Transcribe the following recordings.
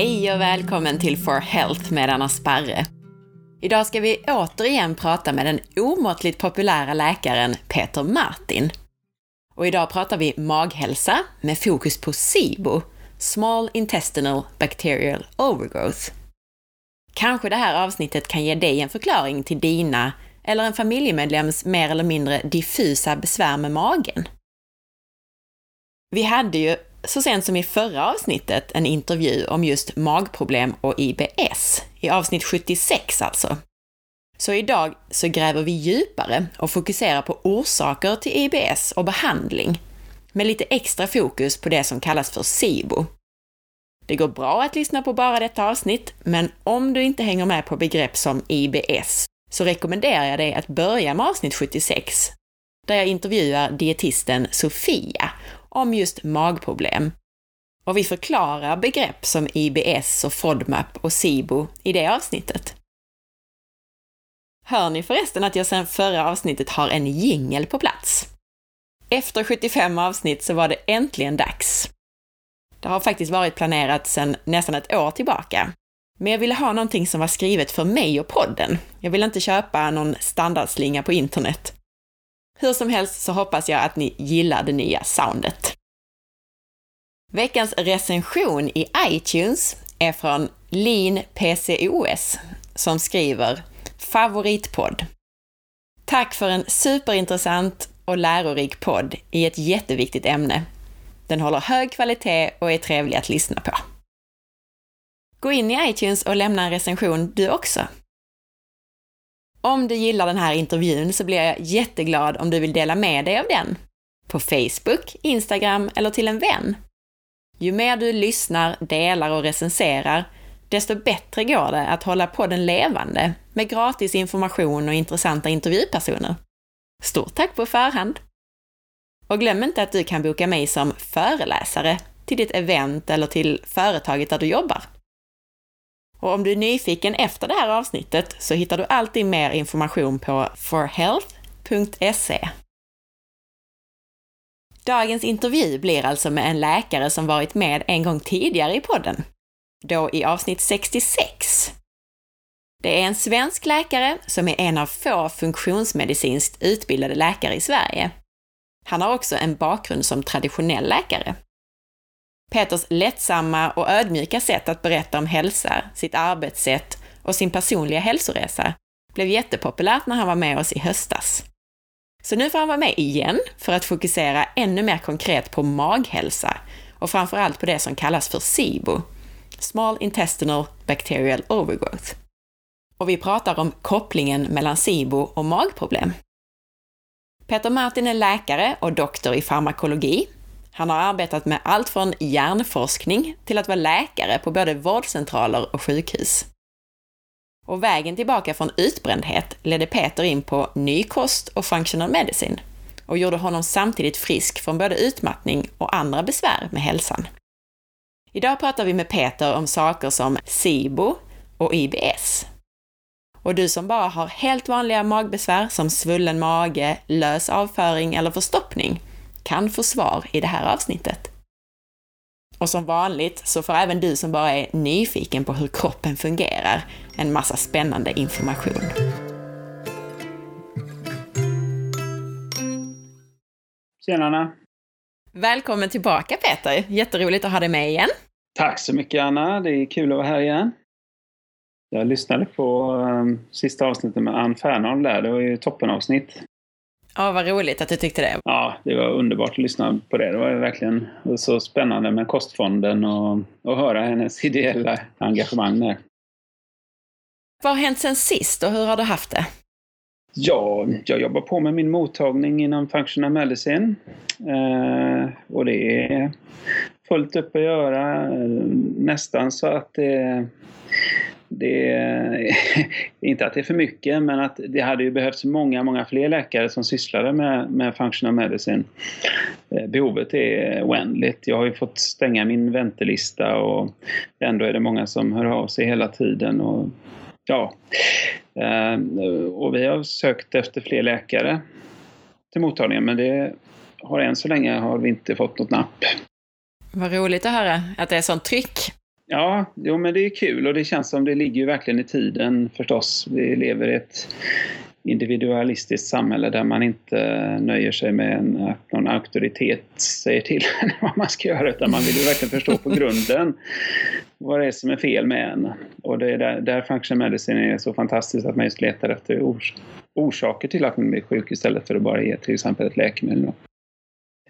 Hej och välkommen till For Health med Anna Sparre. Idag ska vi återigen prata med den omåttligt populära läkaren Peter Martin. Och idag pratar vi maghälsa med fokus på SIBO, Small Intestinal Bacterial Overgrowth. Kanske det här avsnittet kan ge dig en förklaring till dina eller en familjemedlems mer eller mindre diffusa besvär med magen. Vi hade ju så sent som i förra avsnittet en intervju om just magproblem och IBS, i avsnitt 76 alltså. Så idag så gräver vi djupare och fokuserar på orsaker till IBS och behandling, med lite extra fokus på det som kallas för SIBO. Det går bra att lyssna på bara detta avsnitt, men om du inte hänger med på begrepp som IBS så rekommenderar jag dig att börja med avsnitt 76, där jag intervjuar dietisten Sofia om just magproblem. Och vi förklarar begrepp som IBS och FODMAP och SIBO i det avsnittet. Hör ni förresten att jag sedan förra avsnittet har en jingel på plats? Efter 75 avsnitt så var det äntligen dags. Det har faktiskt varit planerat sedan nästan ett år tillbaka. Men jag ville ha någonting som var skrivet för mig och podden. Jag ville inte köpa någon standardslinga på internet. Hur som helst så hoppas jag att ni gillar det nya soundet. Veckans recension i iTunes är från Lin PCOS som skriver Favoritpodd. Tack för en superintressant och lärorik podd i ett jätteviktigt ämne. Den håller hög kvalitet och är trevlig att lyssna på. Gå in i iTunes och lämna en recension du också. Om du gillar den här intervjun så blir jag jätteglad om du vill dela med dig av den. På Facebook, Instagram eller till en vän. Ju mer du lyssnar, delar och recenserar, desto bättre går det att hålla podden levande med gratis information och intressanta intervjupersoner. Stort tack på förhand! Och glöm inte att du kan boka mig som föreläsare till ditt event eller till företaget där du jobbar. Och om du är nyfiken efter det här avsnittet så hittar du alltid mer information på forhealth.se. Dagens intervju blir alltså med en läkare som varit med en gång tidigare i podden, då i avsnitt 66. Det är en svensk läkare som är en av få funktionsmedicinskt utbildade läkare i Sverige. Han har också en bakgrund som traditionell läkare. Peters lättsamma och ödmjuka sätt att berätta om hälsa, sitt arbetssätt och sin personliga hälsoresa blev jättepopulärt när han var med oss i höstas. Så nu får han vara med igen för att fokusera ännu mer konkret på maghälsa och framförallt på det som kallas för SIBO, Small Intestinal Bacterial Overgrowth. Och vi pratar om kopplingen mellan SIBO och magproblem. Peter Martin är läkare och doktor i farmakologi han har arbetat med allt från hjärnforskning till att vara läkare på både vårdcentraler och sjukhus. Och vägen tillbaka från utbrändhet ledde Peter in på ny kost och functional medicine och gjorde honom samtidigt frisk från både utmattning och andra besvär med hälsan. Idag pratar vi med Peter om saker som SIBO och IBS. Och du som bara har helt vanliga magbesvär som svullen mage, lös avföring eller förstoppning kan få svar i det här avsnittet. Och som vanligt så får även du som bara är nyfiken på hur kroppen fungerar en massa spännande information. Tjena Anna! Välkommen tillbaka Peter! Jätteroligt att ha dig med igen. Tack så mycket Anna, det är kul att vara här igen. Jag lyssnade på um, sista avsnittet med Ann Fernholm där, det var ju toppenavsnitt. Ja, vad roligt att du tyckte det. Ja, det var underbart att lyssna på det. Det var verkligen så spännande med Kostfonden och, och höra hennes ideella engagemang där. Vad har hänt sen sist och hur har du haft det? Ja, jag jobbar på med min mottagning inom Functional Medicine. Eh, och det är fullt upp att göra. Nästan så att det det är inte att det är för mycket, men att det hade ju behövts många, många fler läkare som sysslade med, med functional medicine. Eh, behovet är oändligt. Jag har ju fått stänga min väntelista och ändå är det många som hör av sig hela tiden. Och, ja. Eh, och vi har sökt efter fler läkare till mottagningen, men det har än så länge har vi inte fått något napp. Vad roligt att höra att det är sånt tryck. Ja, jo, men det är kul och det känns som det ligger ju verkligen i tiden förstås. Vi lever i ett individualistiskt samhälle där man inte nöjer sig med en, att någon auktoritet säger till en vad man ska göra utan man vill ju verkligen förstå på grunden vad det är som är fel med en. Och det är där, där function medicine är så fantastiskt att man just letar efter ors orsaker till att man blir sjuk istället för att bara ge till exempel ett läkemedel.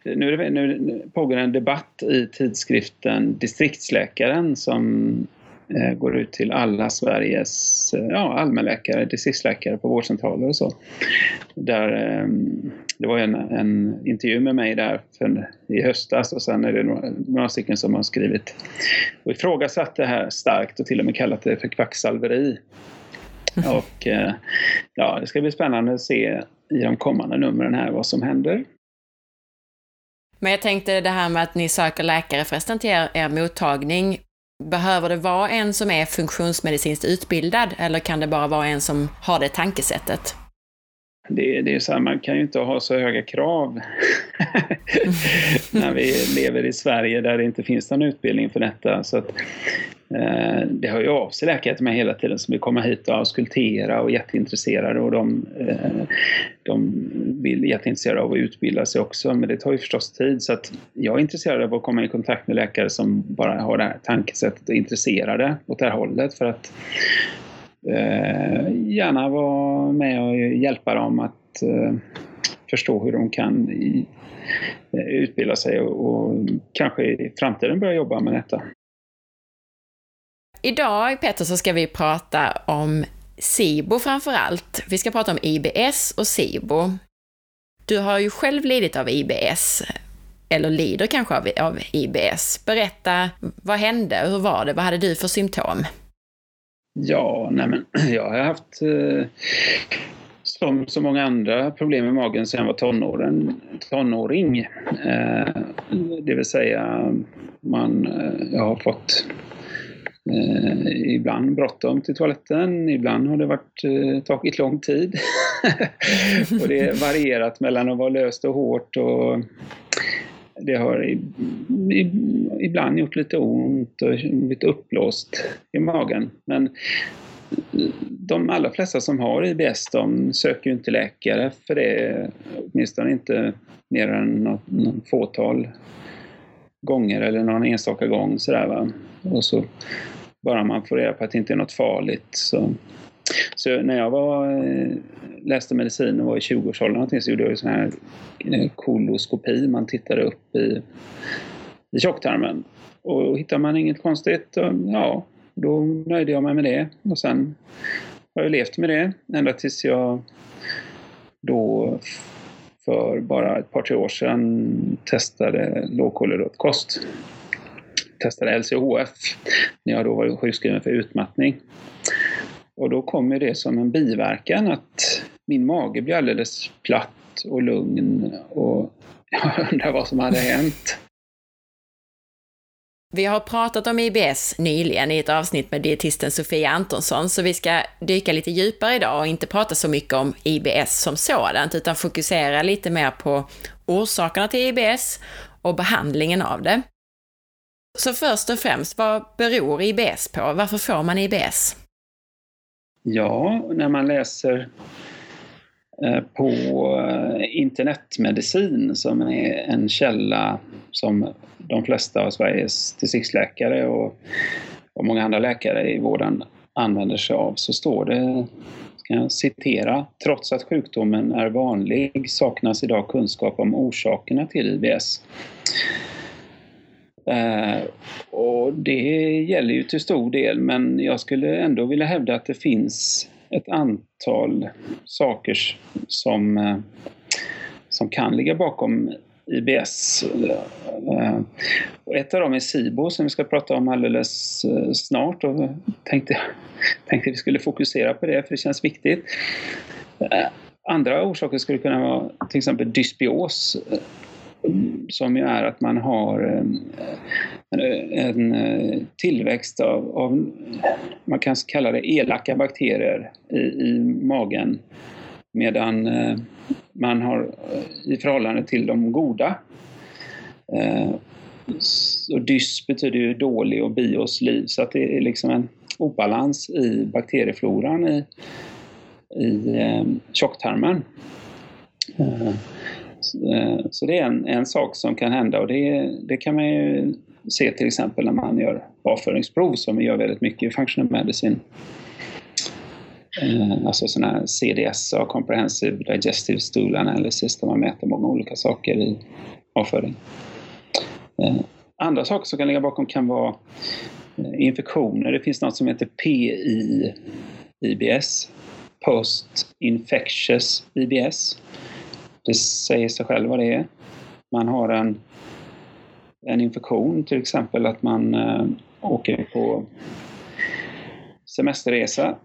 Nu, det, nu pågår en debatt i tidskriften Distriktsläkaren som eh, går ut till alla Sveriges eh, ja, allmänläkare, distriktsläkare på vårdcentraler och så. Där, eh, det var en, en intervju med mig där för, i höstas och sen är det några, några stycken som har skrivit och ifrågasatt det här starkt och till och med kallat det för kvacksalveri. Och eh, ja, det ska bli spännande att se i de kommande numren här vad som händer. Men jag tänkte det här med att ni söker läkare förresten till er, er mottagning. Behöver det vara en som är funktionsmedicinskt utbildad eller kan det bara vara en som har det tankesättet? Det, det är så här, man kan ju inte ha så höga krav när vi lever i Sverige där det inte finns någon utbildning för detta. Så att, Eh, det hör ju av sig läkare till mig hela tiden som vill komma hit och auskultera och är jätteintresserade och de, eh, de vill jätteintresserade av att utbilda sig också men det tar ju förstås tid så att jag är intresserad av att komma i kontakt med läkare som bara har det här tankesättet och är intresserade åt det här hållet för att eh, gärna vara med och hjälpa dem att eh, förstå hur de kan i, utbilda sig och, och kanske i framtiden börja jobba med detta. Idag, Peter, så ska vi prata om SIBO framför allt. Vi ska prata om IBS och SIBO. Du har ju själv lidit av IBS, eller lider kanske av, av IBS. Berätta, vad hände? Hur var det? Vad hade du för symptom? Ja, nej men jag har haft eh, som så många andra problem med magen sedan jag var tonåren, tonåring. Eh, det vill säga, man, eh, jag har fått Eh, ibland bråttom till toaletten, ibland har det varit, eh, tagit lång tid. och det har varierat mellan att vara löst och hårt och det har i, i, ibland gjort lite ont och blivit uppblåst i magen. Men eh, de allra flesta som har IBS de söker ju inte läkare för det, åtminstone inte mer än något, någon fåtal gånger eller någon enstaka gång sådär va. Och så bara man får reda på att det inte är något farligt. Så, så när jag var, eh, läste medicin och var i 20-årsåldern så gjorde jag en sån här eh, koloskopi. Man tittade upp i, i tjocktarmen. Och hittar man inget konstigt, ja, då nöjde jag mig med det. Och sen har jag levt med det ända tills jag då för bara ett par, tre år sedan testade lågkolhydratkost testade LCHF när jag då var sjukskriven för utmattning. Och då kom det som en biverkan att min mage blev alldeles platt och lugn och jag undrar vad som hade hänt. Vi har pratat om IBS nyligen i ett avsnitt med dietisten Sofia Antonsson, så vi ska dyka lite djupare idag och inte prata så mycket om IBS som sådant, utan fokusera lite mer på orsakerna till IBS och behandlingen av det. Så först och främst, vad beror IBS på? Varför får man IBS? Ja, när man läser eh, på eh, internetmedicin som är en källa som de flesta av Sveriges distriktsläkare och, och många andra läkare i vården använder sig av så står det, ska jag citera, trots att sjukdomen är vanlig saknas idag kunskap om orsakerna till IBS. Eh, och det gäller ju till stor del, men jag skulle ändå vilja hävda att det finns ett antal saker som, eh, som kan ligga bakom IBS. Eh, och ett av dem är SIBO som vi ska prata om alldeles eh, snart och tänkte, tänkte vi skulle fokusera på det för det känns viktigt. Eh, andra orsaker skulle kunna vara till exempel dysbios som ju är att man har eh, en, en tillväxt av, av, man kan kalla det elaka bakterier i, i magen medan eh, man har i förhållande till de goda. Och dys betyder ju dålig och bios liv. Så att det är liksom en obalans i bakteriefloran i, i eh, tjocktarmen. Mm. Eh, så det är en, en sak som kan hända och det, det kan man ju se till exempel när man gör avföringsprov som vi gör väldigt mycket i functional medicine. Eh, alltså sådana här CDS, Comprehensive Digestive Stool Analysis, där man mäter många olika saker i avföring. Eh, andra saker som kan ligga bakom kan vara infektioner. Det finns något som heter PI-IBS, Post Infectious IBS. Det säger sig själv vad det är. Man har en, en infektion, till exempel att man eh, åker på semesterresa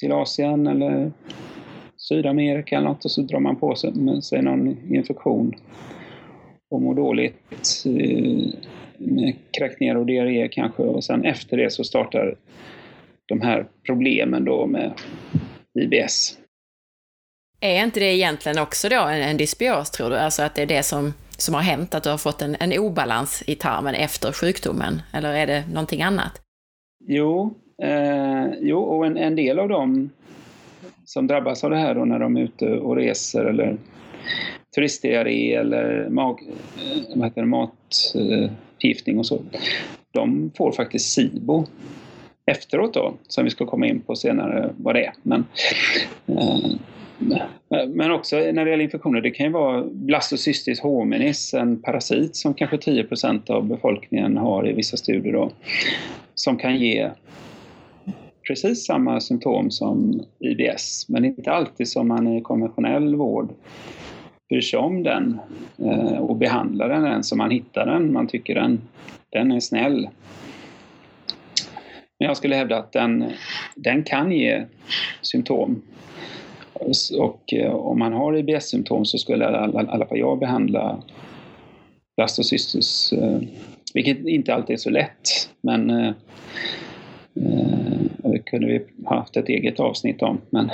till Asien eller Sydamerika eller något och så drar man på sig, med sig någon infektion och mår dåligt eh, med kräkningar och diarré kanske och sen efter det så startar de här problemen då med IBS. Är inte det egentligen också då en, en dysbios tror du? Alltså att det är det som, som har hänt, att du har fått en, en obalans i tarmen efter sjukdomen? Eller är det någonting annat? Jo, eh, jo och en, en del av dem som drabbas av det här då när de är ute och reser eller turistdiarré eller mag, eh, vad heter det, matförgiftning och så. De får faktiskt SIBO efteråt då, som vi ska komma in på senare vad det är. Men, eh, men också när det gäller infektioner, det kan ju vara blastocystis hominis, en parasit som kanske 10% av befolkningen har i vissa studier då, som kan ge precis samma symptom som IBS, men inte alltid som man i konventionell vård bryr sig om den eh, och behandlar den än som man hittar den. Man tycker den, den är snäll. Men jag skulle hävda att den, den kan ge symptom. Och eh, om man har IBS-symptom så skulle i alla fall jag behandla blastocystis, eh, vilket inte alltid är så lätt. Men det kunde vi haft ett eget avsnitt om. Men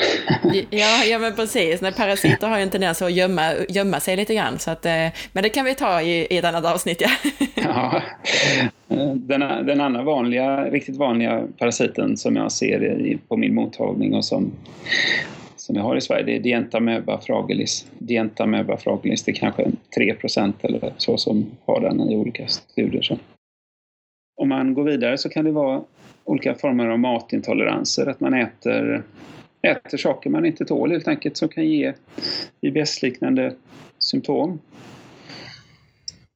ja, ja, men precis. När parasiter har ju en tendens att gömma, gömma sig lite grann. Så att, eh, men det kan vi ta i, i ett annat avsnitt. Ja. ja. Den, den andra vanliga, riktigt vanliga parasiten som jag ser på min mottagning och som, som vi har i Sverige, det är Dientamöba fragilis. Dientamöba fragilis, det är kanske 3% eller så som har den i olika studier. Så. Om man går vidare så kan det vara olika former av matintoleranser, att man äter, äter saker man inte tål helt enkelt som kan ge IBS-liknande symptom.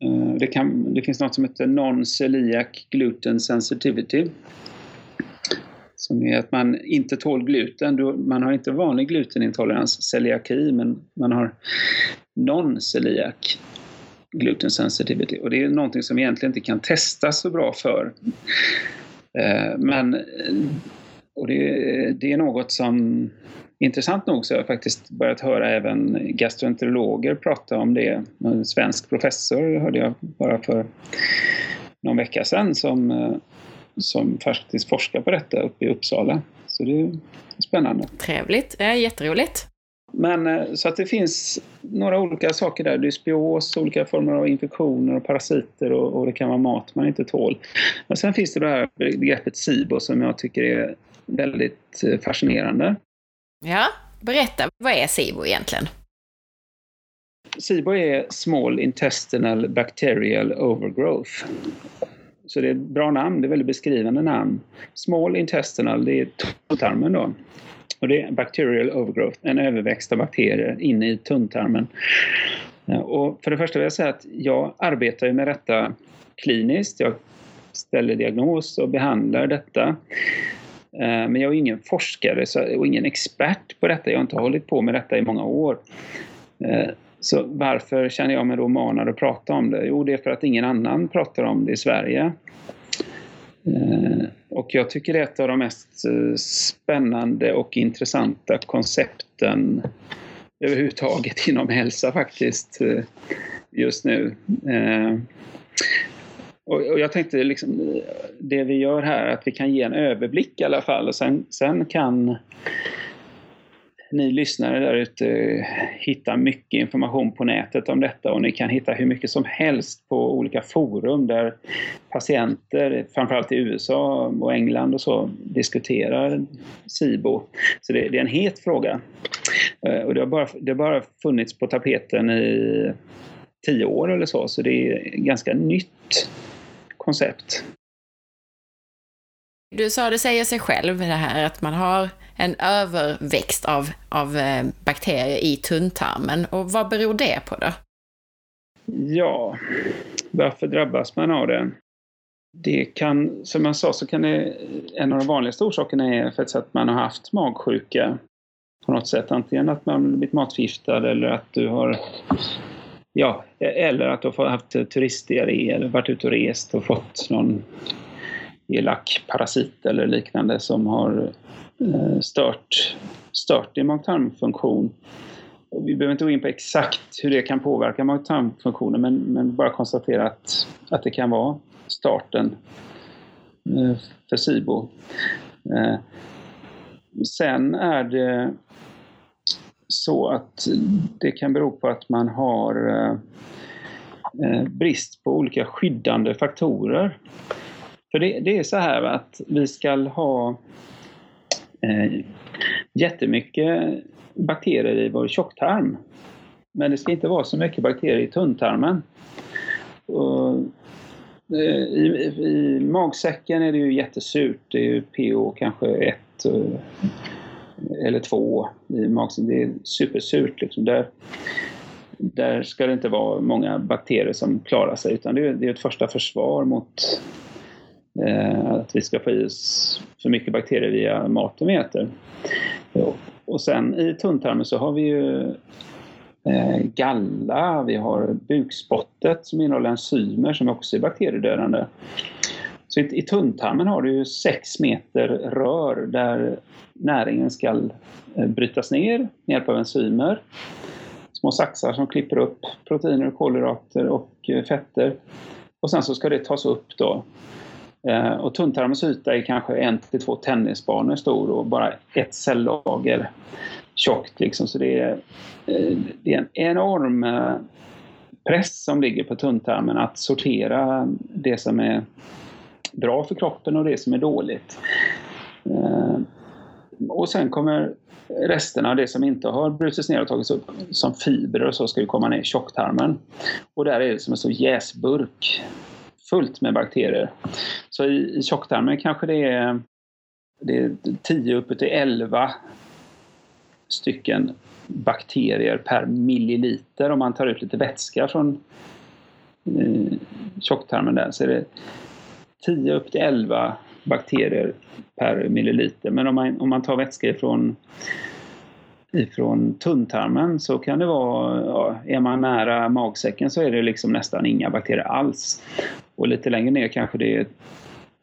Eh, det, kan, det finns något som heter non-celiac gluten sensitivity. Som är att man inte tål gluten. Man har inte vanlig glutenintolerans, celiaki, men man har non-celiac gluten sensitivity. Och det är någonting som egentligen inte kan testas så bra för. Eh, men och det, det, är något som, intressant nog så har jag faktiskt börjat höra även gastroenterologer prata om det. En svensk professor hörde jag bara för någon vecka sedan som, eh, som faktiskt forskar på detta uppe i Uppsala. Så det är spännande. Trevligt, det är jätteroligt. Men eh, så att det finns några olika saker där. Dysbios, olika former av infektioner och parasiter och, och, det kan vara mat man inte tål. Men sen finns det det här begreppet SIBO som jag tycker är väldigt eh, fascinerande. Ja, berätta. Vad är SIBO egentligen? SIBO är Small Intestinal Bacterial Overgrowth. Så det är ett bra namn, det är ett väldigt beskrivande namn. Small Intestinal, det är tunntarmen då. Och det är bacterial overgrowth, en överväxt av bakterier inne i tunntarmen. Och för det första vill jag säga att jag arbetar med detta kliniskt. Jag ställer diagnos och behandlar detta. Eh, men jag är ingen forskare och ingen expert på detta. Jag har inte hållit på med detta i många år. Eh, så varför känner jag mig då manad att prata om det? Jo, det är för att ingen annan pratar om det i Sverige. Eh, och jag tycker det är ett av de mest eh, spännande och intressanta koncepten överhuvudtaget inom hälsa faktiskt eh, just nu. Och jag tänkte liksom det vi gör här, att vi kan ge en överblick i alla fall och sen, sen kan ni lyssnare där ute eh, hittar mycket information på nätet om detta och ni kan hitta hur mycket som helst på olika forum där patienter, framförallt i USA och England och så, diskuterar SIBO. Så det, det är en het fråga. Eh, och det har, bara, det har bara funnits på tapeten i tio år eller så, så det är ett ganska nytt koncept. Du sa det säger sig själv det här att man har en överväxt av, av eh, bakterier i tunntarmen. Och vad beror det på då? Ja, varför drabbas man av det? Det kan, som jag sa, så kan det, en av de vanligaste orsakerna är faktiskt att man har haft magsjuka på något sätt. Antingen att man blivit matförgiftad eller att du har Ja, eller att du har haft turistdiarré eller varit ute och rest och fått någon elak parasit eller liknande som har Eh, stört, stört i magtarmfunktion. Vi behöver inte gå in på exakt hur det kan påverka magtarmfunktionen men, men, bara konstatera att, att det kan vara starten eh, för SIBO. Eh, sen är det så att det kan bero på att man har brist på olika skyddande faktorer för det, det är så här att vi ska ha eh, jättemycket bakterier i vår tjocktarm. Men det ska inte vara så mycket bakterier i tunntarmen. Och, eh, i, I magsäcken är det ju jättesurt. Det är ju pH kanske 1 eh, eller 2 i magsäcken. Det är supersurt. Liksom. Där, där ska det inte vara många bakterier som klarar sig utan det är, det är ett första försvar mot Eh, att vi ska få i oss för mycket bakterier via maten vi äter. Och sen i tunntarmen så har vi ju eh, galla, vi har bukspottet som innehåller enzymer som också är bakteriedödande. Så i, i tunntarmen har du sex meter rör där näringen ska eh, brytas ner med hjälp av enzymer. Små saxar som klipper upp proteiner, kolhydrater och fetter. Och sen så ska det tas upp då Eh, och tunntarmens yta är kanske en till två tennisbanor stor och bara ett cellager tjockt. Liksom. Så det är, eh, det är en enorm eh, press som ligger på tunntarmen att sortera det som är bra för kroppen och det som är dåligt. Eh, och sen kommer resterna av det som inte har brutits ner och tagits upp som fibrer och så ska ju komma ner i tjocktarmen. Och där är det som en stor jäsburk fullt med bakterier. Så i, i tjocktarmen kanske det är, det är 10 upp till 11 stycken bakterier per milliliter om man tar ut lite vätska från eh, tjocktarmen där så är det 10 upp till 11 bakterier per milliliter. Men om man, om man tar vätska ifrån ifrån tunntarmen så kan det vara, ja, är man nära magsäcken så är det liksom nästan inga bakterier alls. Och lite längre ner kanske det är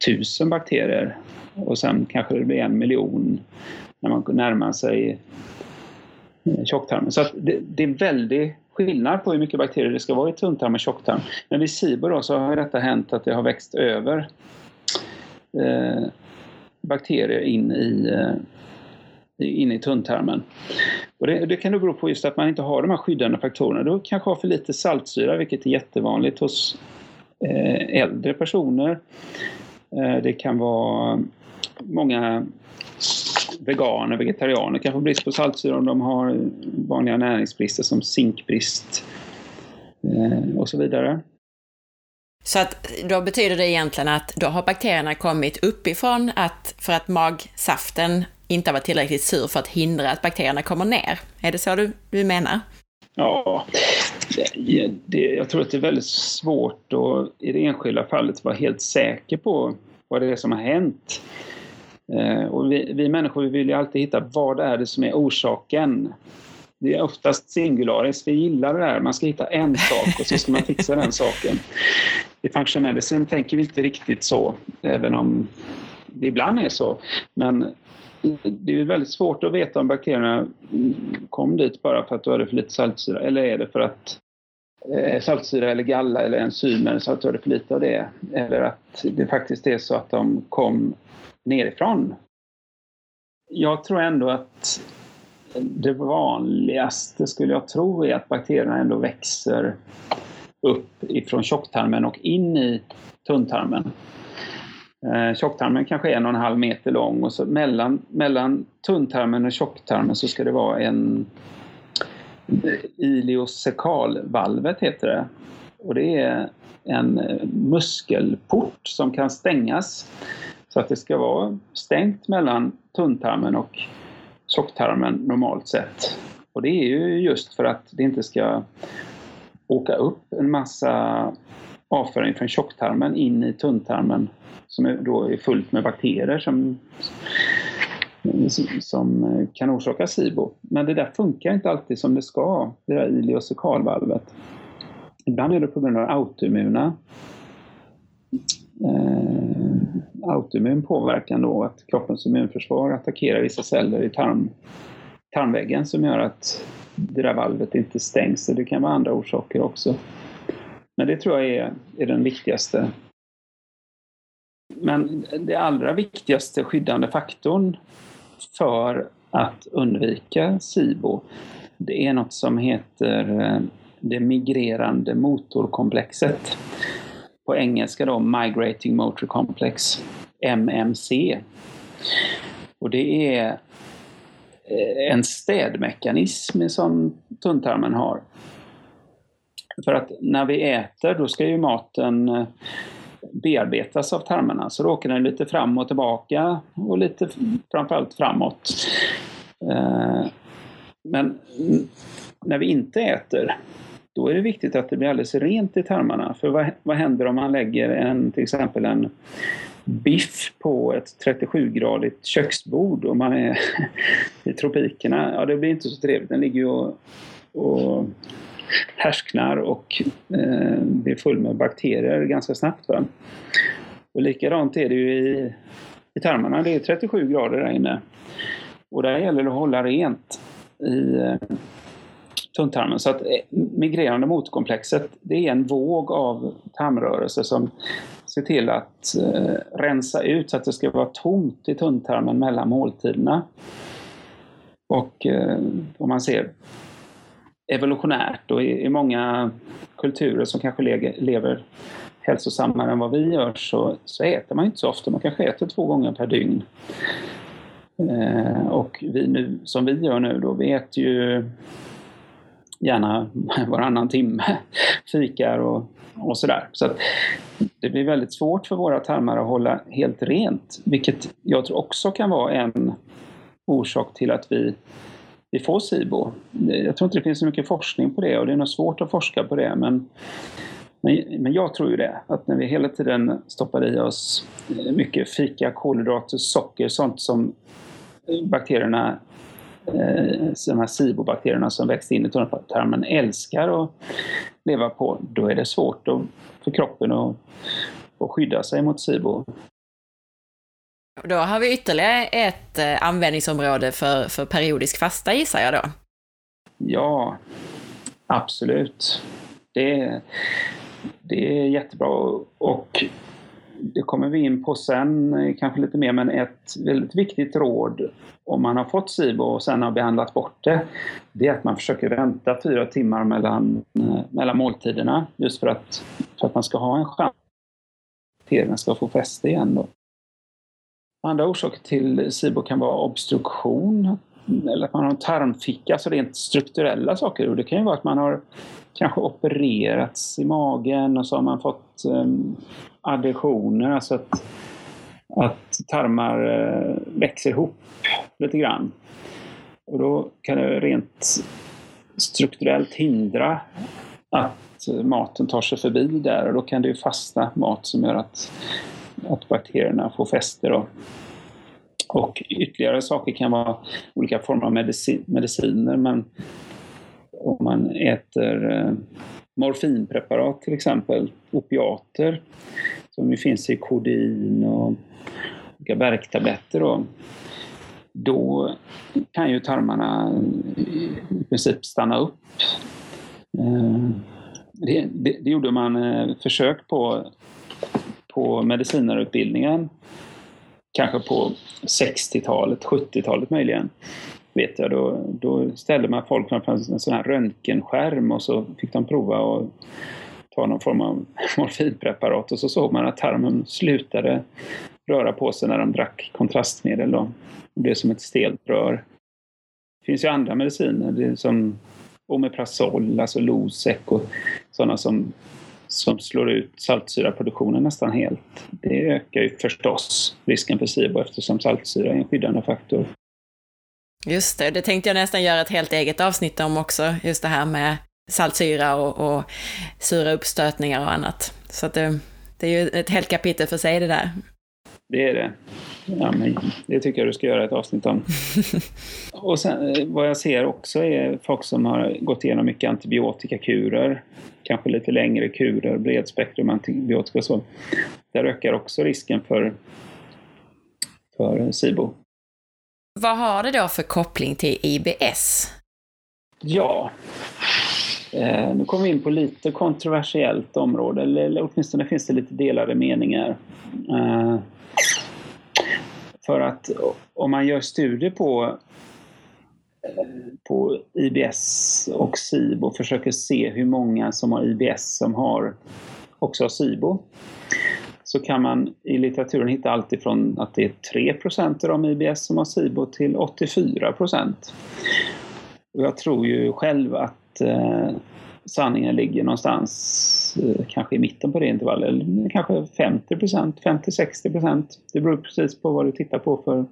tusen bakterier och sen kanske det blir en miljon när man närmar sig eh, tjocktarmen. Så det, det, är väldigt skillnad på hur mycket bakterier det ska vara i tunntarm och tjocktarm. Men vid SIBO då så har detta hänt att det har växt över eh, bakterier in i, eh, inne i tunntarmen. Och det, det, kan då bero på just att man inte har de här skyddande faktorerna. Du kanske har för lite saltsyra, vilket är jättevanligt hos eh, äldre personer. Eh, det kan vara många veganer, vegetarianer kan få brist på saltsyra om de har vanliga näringsbrister som zinkbrist eh, och så vidare. Så att då betyder det egentligen att då har bakterierna kommit uppifrån att, för att magsaften inte har varit tillräckligt sur för att hindra att bakterierna kommer ner. Är det så du, du menar? Ja, det, det, jag tror att det är väldigt svårt att i det enskilda fallet vara helt säker på vad det är som har hänt. Eh, och vi, vi människor vi vill ju alltid hitta vad det är det som är orsaken. Det är oftast singularis, vi gillar det där. Man ska hitta en sak och så ska man fixa den saken. I functional medicine tänker vi inte riktigt så, även om det ibland är så. Men det är väldigt svårt att veta om bakterierna kom dit bara för att du hade för lite saltsyra eller är det för att eh, saltsyra eller galla eller enzymer så att du hade för lite av det. Eller att det faktiskt är så att de kom nerifrån. Jag tror ändå att det vanligaste skulle jag tro är att bakterierna ändå växer upp ifrån tjocktarmen och in i tunntarmen. Eh, tjocktarmen kanske är en och en halv meter lång och så mellan, mellan tunntarmen och tjocktarmen så ska det vara en eh, iliocekalvalvet heter det. Och det är en eh, muskelport som kan stängas så att det ska vara stängt mellan tunntarmen och tjocktarmen normalt sett. Och det är ju just för att det inte ska åka upp en massa avföring från tjocktarmen in i tunntarmen som är då är fullt med bakterier som, som kan orsaka SIBO. Men det där funkar inte alltid som det ska, det där iliocekalvalvet. Ibland är det på grund av autoimmuna eh, autoimmun påverkan då, att kroppens immunförsvar attackerar vissa celler i tarm, tarmväggen som gör att det där valvet inte stängs. Det kan vara andra orsaker också. Men det tror jag är, är den viktigaste. Men det allra viktigaste skyddande faktorn för att undvika SIBO, det är något som heter eh, det migrerande motorkomplexet. På engelska då Migrating Motor Complex, MMC. Och det är eh, en städmekanism som tunntarmen har. För att när vi äter då ska ju maten eh, bearbetas av tarmarna så då åker den lite fram och tillbaka och lite framförallt framåt. Eh, men när vi inte äter då är det viktigt att det blir alldeles rent i tarmarna. För vad, vad händer om man lägger en, till exempel en biff på ett 37-gradigt köksbord och man är i tropikerna? Ja, det blir inte så trevligt. Den ligger ju och, och härsknar och eh, blir full med bakterier ganska snabbt. Va? Och likadant är det ju i, i tarmarna. Det är 37 grader där inne. Och där gäller det att hålla rent i eh, tunntarmen. Så att eh, migrerande motkomplexet det är en våg av tarmrörelser som ser till att eh, rensa ut så att det ska vara tomt i tunntarmen mellan måltiderna. Och eh, om man ser evolutionärt och i, i många kulturer som kanske le, lever hälsosammare än vad vi gör så, så äter man inte så ofta. Man kanske äter två gånger per dygn. Eh, och vi nu, som vi gör nu då, vi äter ju gärna varannan timme, fikar och, och sådär. Så att det blir väldigt svårt för våra tarmar att hålla helt rent, vilket jag tror också kan vara en orsak till att vi, vi får SIBO. Jag tror inte det finns så mycket forskning på det och det är nog svårt att forska på det men men, men jag tror ju det, att när vi hela tiden stoppar i oss eh, mycket fika, kolhydrater, socker, sånt som bakterierna eh, de här SIBO-bakterierna som växte in i tarmen älskar att leva på, då är det svårt för kroppen att, att skydda sig mot SIBO. Då har vi ytterligare ett eh, användningsområde för, för periodisk fasta gissar jag då? Ja, absolut. Det, det är jättebra och det kommer vi in på sen, eh, kanske lite mer, men ett väldigt viktigt råd om man har fått SIBO och sen har behandlat bort det, det är att man försöker vänta fyra timmar mellan, eh, mellan måltiderna just för att, för att man ska ha en chans att bakterierna ska få fäste igen. Då. Andra orsaker till SIBO kan vara obstruktion eller att man har en tarmficka, alltså rent strukturella saker. Och det kan ju vara att man har kanske opererats i magen och så har man fått ehm, um, additioner, alltså att, att tarmar uh, växer ihop lite grann. Och då kan det rent strukturellt hindra att maten tar sig förbi där och då kan det ju fastna mat som gör att, att bakterierna får fäste. Då. Och ytterligare saker kan vara olika former av medicin, mediciner. Men om man äter eh, morfinpreparat till exempel, opiater, som ju finns i kodein och olika värktabletter då, då kan ju tarmarna i princip stanna upp. Eh, det, det, det gjorde man eh, försök på på medicinarutbildningen kanske på 60-talet, 70-talet möjligen. vet jag, då, då ställde man folk framför en sån här röntgenskärm och så fick de prova att ta någon form av morfinpreparat och så såg man att tarmen slutade röra på sig när de drack kontrastmedel. Då. Det blev som ett stelt rör. Det finns ju andra mediciner det är som Omeprazol, alltså Losec och sådana som, som slår ut saltsyraproduktionen nästan helt. Det ökar ju förstås risken för SIBO eftersom saltsyra är en skyddande faktor. Just det, det tänkte jag nästan göra ett helt eget avsnitt om också, just det här med saltsyra och, och sura uppstötningar och annat. Så att det, det är ju ett helt kapitel för sig det där. Det är det. Ja, men det tycker jag du ska göra ett avsnitt om. och sen, eh, vad jag ser också är folk som har gått igenom mycket antibiotikakurer. Kanske lite längre kurer, bredspektrum antibiotika och så. Där ökar också risken för, för SIBO. Vad har det då för koppling till IBS? Ja, eh, nu kommer vi in på lite kontroversiellt område, eller, eller åtminstone finns det lite delade meningar. Eh, för att om man gör studier på, eh, på IBS och SIBO och försöker se hur många som har IBS som har också har SIBO så kan man i litteraturen hitta allt ifrån att det är 3% av de IBS som har SIBO till 84 Och jag tror ju själv att eh, sanningen ligger någonstans eh, kanske i mitten på det intervallet, eller kanske 50% 50-60% Det beror precis på vad du tittar på för,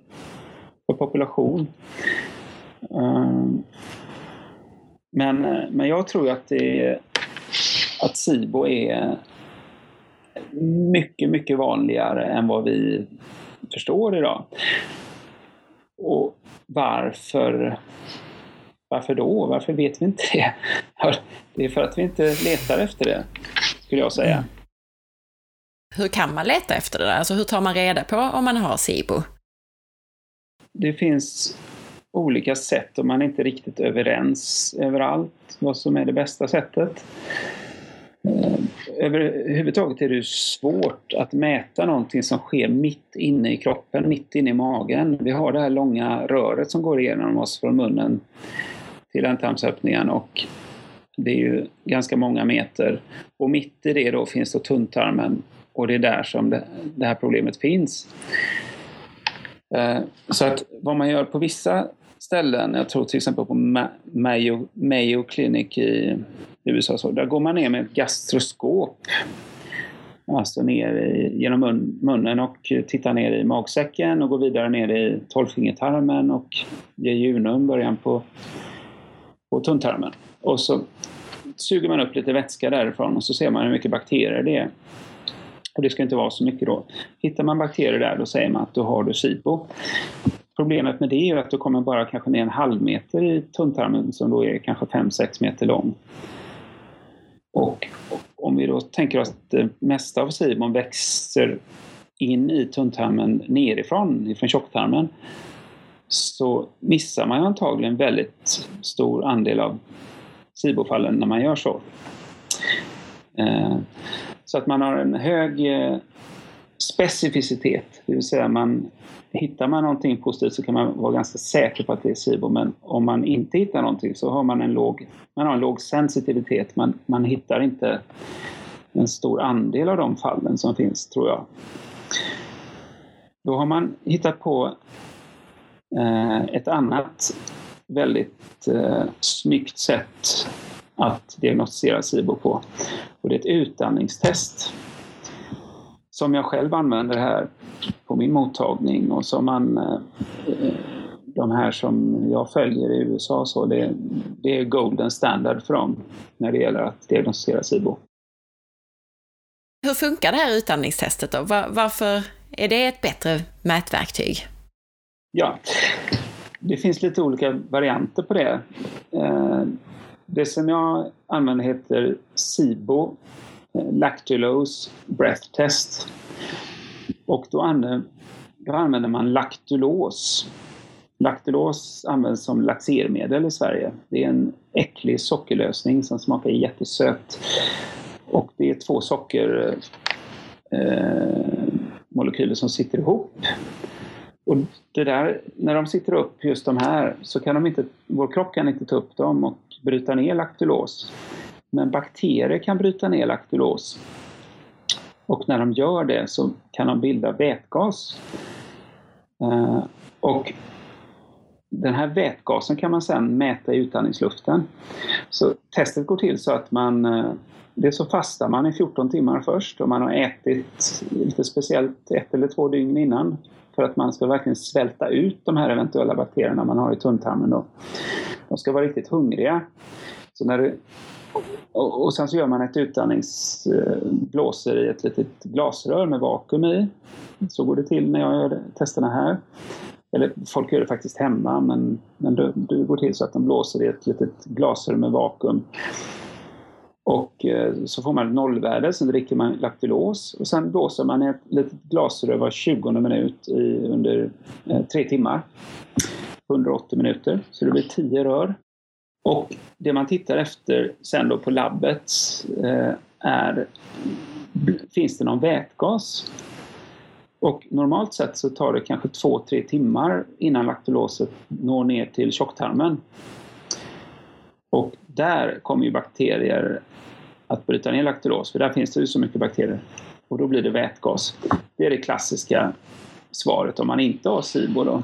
för population. Ehm, men, men jag tror att, det, att SIBO är mycket, mycket vanligare än vad vi förstår idag. Och varför varför då? Varför vet vi inte det? Det är för att vi inte letar efter det, skulle jag säga. Mm. Hur kan man leta efter det där? Alltså hur tar man reda på om man har SIBO? Det finns olika sätt och man är inte riktigt överens överallt vad som är det bästa sättet. Eh, överhuvudtaget är det svårt att mäta någonting som sker mitt inne i kroppen, mitt inne i magen. Vi har det här långa röret som går igenom oss från munnen till ändtarmsöppningen och det är ju ganska många meter. Och mitt i det då finns då tunntarmen och det är där som det, det här problemet finns. Eh, så att vad man gör på vissa ställen, jag tror till exempel på Mayo, Mayo Clinic i USA, så, där går man ner med ett gastroskop. Alltså ner i, genom mun, munnen och tittar ner i magsäcken och går vidare ner i tolvfingertarmen och jejunum, början på på tunntarmen. Och så suger man upp lite vätska därifrån och så ser man hur mycket bakterier det är. Och det ska inte vara så mycket då. Hittar man bakterier där då säger man att då har du SIBO. Problemet med det är att du kommer bara kanske ner en halv meter i tunntarmen som då är kanske 5-6 meter lång. Och om vi då tänker oss att det mesta av SIBON växer in i tunntarmen nerifrån, ifrån tjocktarmen, så missar man antagligen väldigt stor andel av SIBO-fallen när man gör så. Eh, så att man har en hög eh, specificitet, det vill säga man Hittar man någonting positivt så kan man vara ganska säker på att det är SIBO men om man inte hittar någonting så har man en låg, man har en låg sensitivitet. Man, man hittar inte en stor andel av de fallen som finns, tror jag. Då har man hittat på eh, ett annat väldigt eh, snyggt sätt att diagnostisera SIBO på. Och det är ett utandningstest som jag själv använder här på min mottagning och som man eh, de här som jag följer i USA så det, det är golden standard för dem när det gäller att diagnostisera SIBO. Hur funkar det här utandningstestet då? Varför är det ett bättre mätverktyg? Ja, det finns lite olika varianter på det. Eh, det som jag använder heter SIBO, eh, Lactulose Breath Test. Och då använder, då använder man laktulos. Laktulos används som laxermedel i Sverige. Det är en äcklig sockerlösning som smakar jättesöt. Och det är två sockermolekyler eh, som sitter ihop och det där, när de sitter upp just de här så kan de inte, vår kropp kan inte ta upp dem och bryta ner laktulos. Men bakterier kan bryta ner laktulos. Och när de gör det så kan de bilda vätgas. Eh, och den här vätgasen kan man sedan mäta i utandningsluften. Så testet går till så att man eh, det så fastar man i 14 timmar först och man har ätit lite speciellt ett eller två dygn innan för att man ska verkligen svälta ut de här eventuella bakterierna man har i tunntarmen. Då. De ska vara riktigt hungriga. Så när du, och, sen så gör man ett utandningsblåser i ett litet glasrör med vakuum i. Så går det till när jag gör testerna här. Eller folk gör det faktiskt hemma men, men det, det går till så att de blåser i ett litet glasrör med vakuum. Och eh, så får man ett nollvärde, sen dricker man laktulos och sen blåser man ett litet glasrör var 20 minut i, under eh, tre timmar. 180 minuter, så det blir 10 rör. Och det man tittar efter sen då på labbet eh, är finns det någon vätgas? Och normalt sett så tar det kanske 2-3 timmar innan laktuloset når ner till tjocktarmen. Och där kommer ju bakterier att bryta ner laktulos, för där finns det ju så mycket bakterier. Och då blir det vätgas. Det är det klassiska svaret om man inte har SIBO. Då.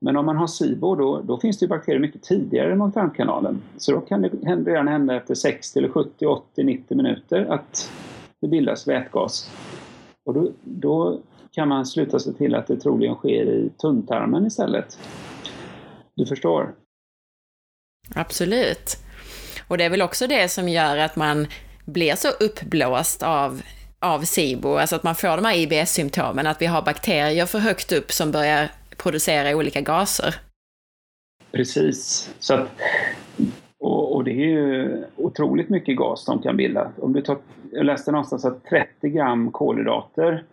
Men om man har SIBO då, då finns det ju bakterier mycket tidigare i magtarmkanalen. Så då kan det redan hända efter 60, eller 70, 80, 90 minuter att det bildas vätgas. Och då, då kan man sluta sig till att det troligen sker i tunntarmen istället. Du förstår? Absolut. Och det är väl också det som gör att man blir så uppblåst av, av SIBO, alltså att man får de här IBS-symptomen, att vi har bakterier för högt upp som börjar producera olika gaser. Precis. Så att, och, och, det är ju otroligt mycket gas de kan bilda. Om du tar, jag läste någonstans att 30 gram kolhydrater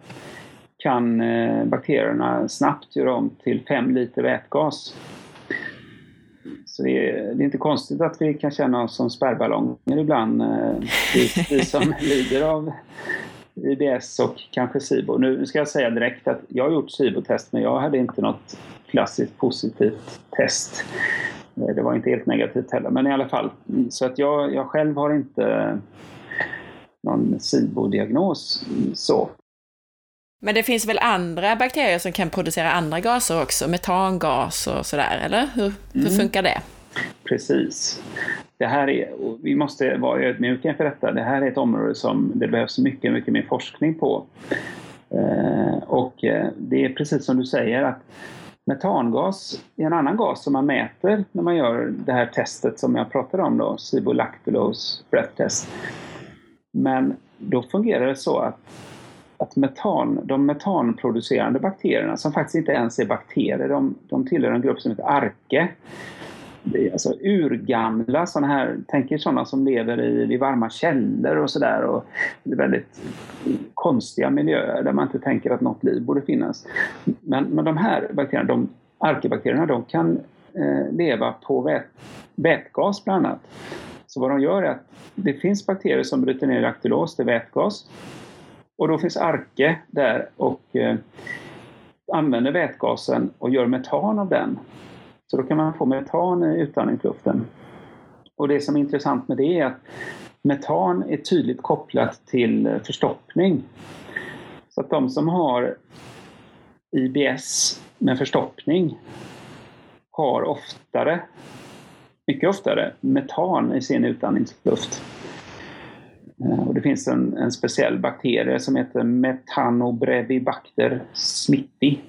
kan eh, bakterierna snabbt göra om till 5 liter vätgas. Så det är, det är, inte konstigt att vi kan känna oss som spärrballonger ibland, eh, vi, vi som lider av IBS och kanske SIBO. Nu ska jag säga direkt att jag har gjort SIBO-test men jag hade inte något klassiskt positivt test. Eh, det var inte helt negativt heller, men i alla fall. Så att jag, jag själv har inte någon SIBO-diagnos så. Men det finns väl andra bakterier som kan producera andra gaser också? Metangas och sådär, eller? Hur, hur mm. funkar det? Precis. Det här är, vi måste vara ödmjuka inför detta. Det här är ett område som det behövs mycket, mycket mer forskning på. Eh, och eh, det är precis som du säger att metangas är en annan gas som man mäter när man gör det här testet som jag pratade om då, Sibolactulose breath test. Men då fungerar det så att att metan, de metanproducerande bakterierna, som faktiskt inte ens är bakterier, de, de tillhör en grupp som heter arke. Det är alltså urgamla sådana här, tänk er sådana som lever i, i varma källor och sådär. Och det är väldigt konstiga miljöer där man inte tänker att något liv borde finnas. Men, men de här bakterierna, de arkebakterierna, de kan eh, leva på vät, vätgas bland annat. Så vad de gör är att det finns bakterier som bryter ner laktulos till vätgas och då finns Arke där och eh, använder vätgasen och gör metan av den. Så då kan man få metan i utandningsluften. Och det som är intressant med det är att metan är tydligt kopplat till eh, förstoppning. Så att de som har IBS med förstoppning har oftare, mycket oftare, metan i sin utandningsluft. Eh, och det finns en, en speciell bakterie som heter Metanobrevibacter smitti.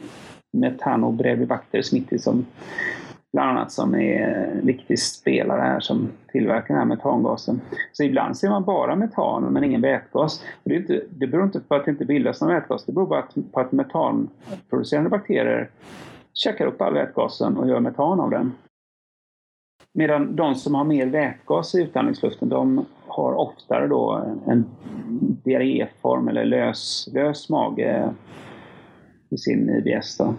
Metanobrevibacter smitti som bland annat som är en viktig spelare här som tillverkar den här metangasen. Så ibland ser man bara metan men ingen vätgas. Det, inte, det beror inte på att det inte bildas någon vätgas, det beror på på att metanproducerande bakterier käkar upp all vätgasen och gör metan av den. Medan de som har mer vätgas i utandningsluften, de har oftare då en diarréform eller lös, lös mage i sin IBS. Då.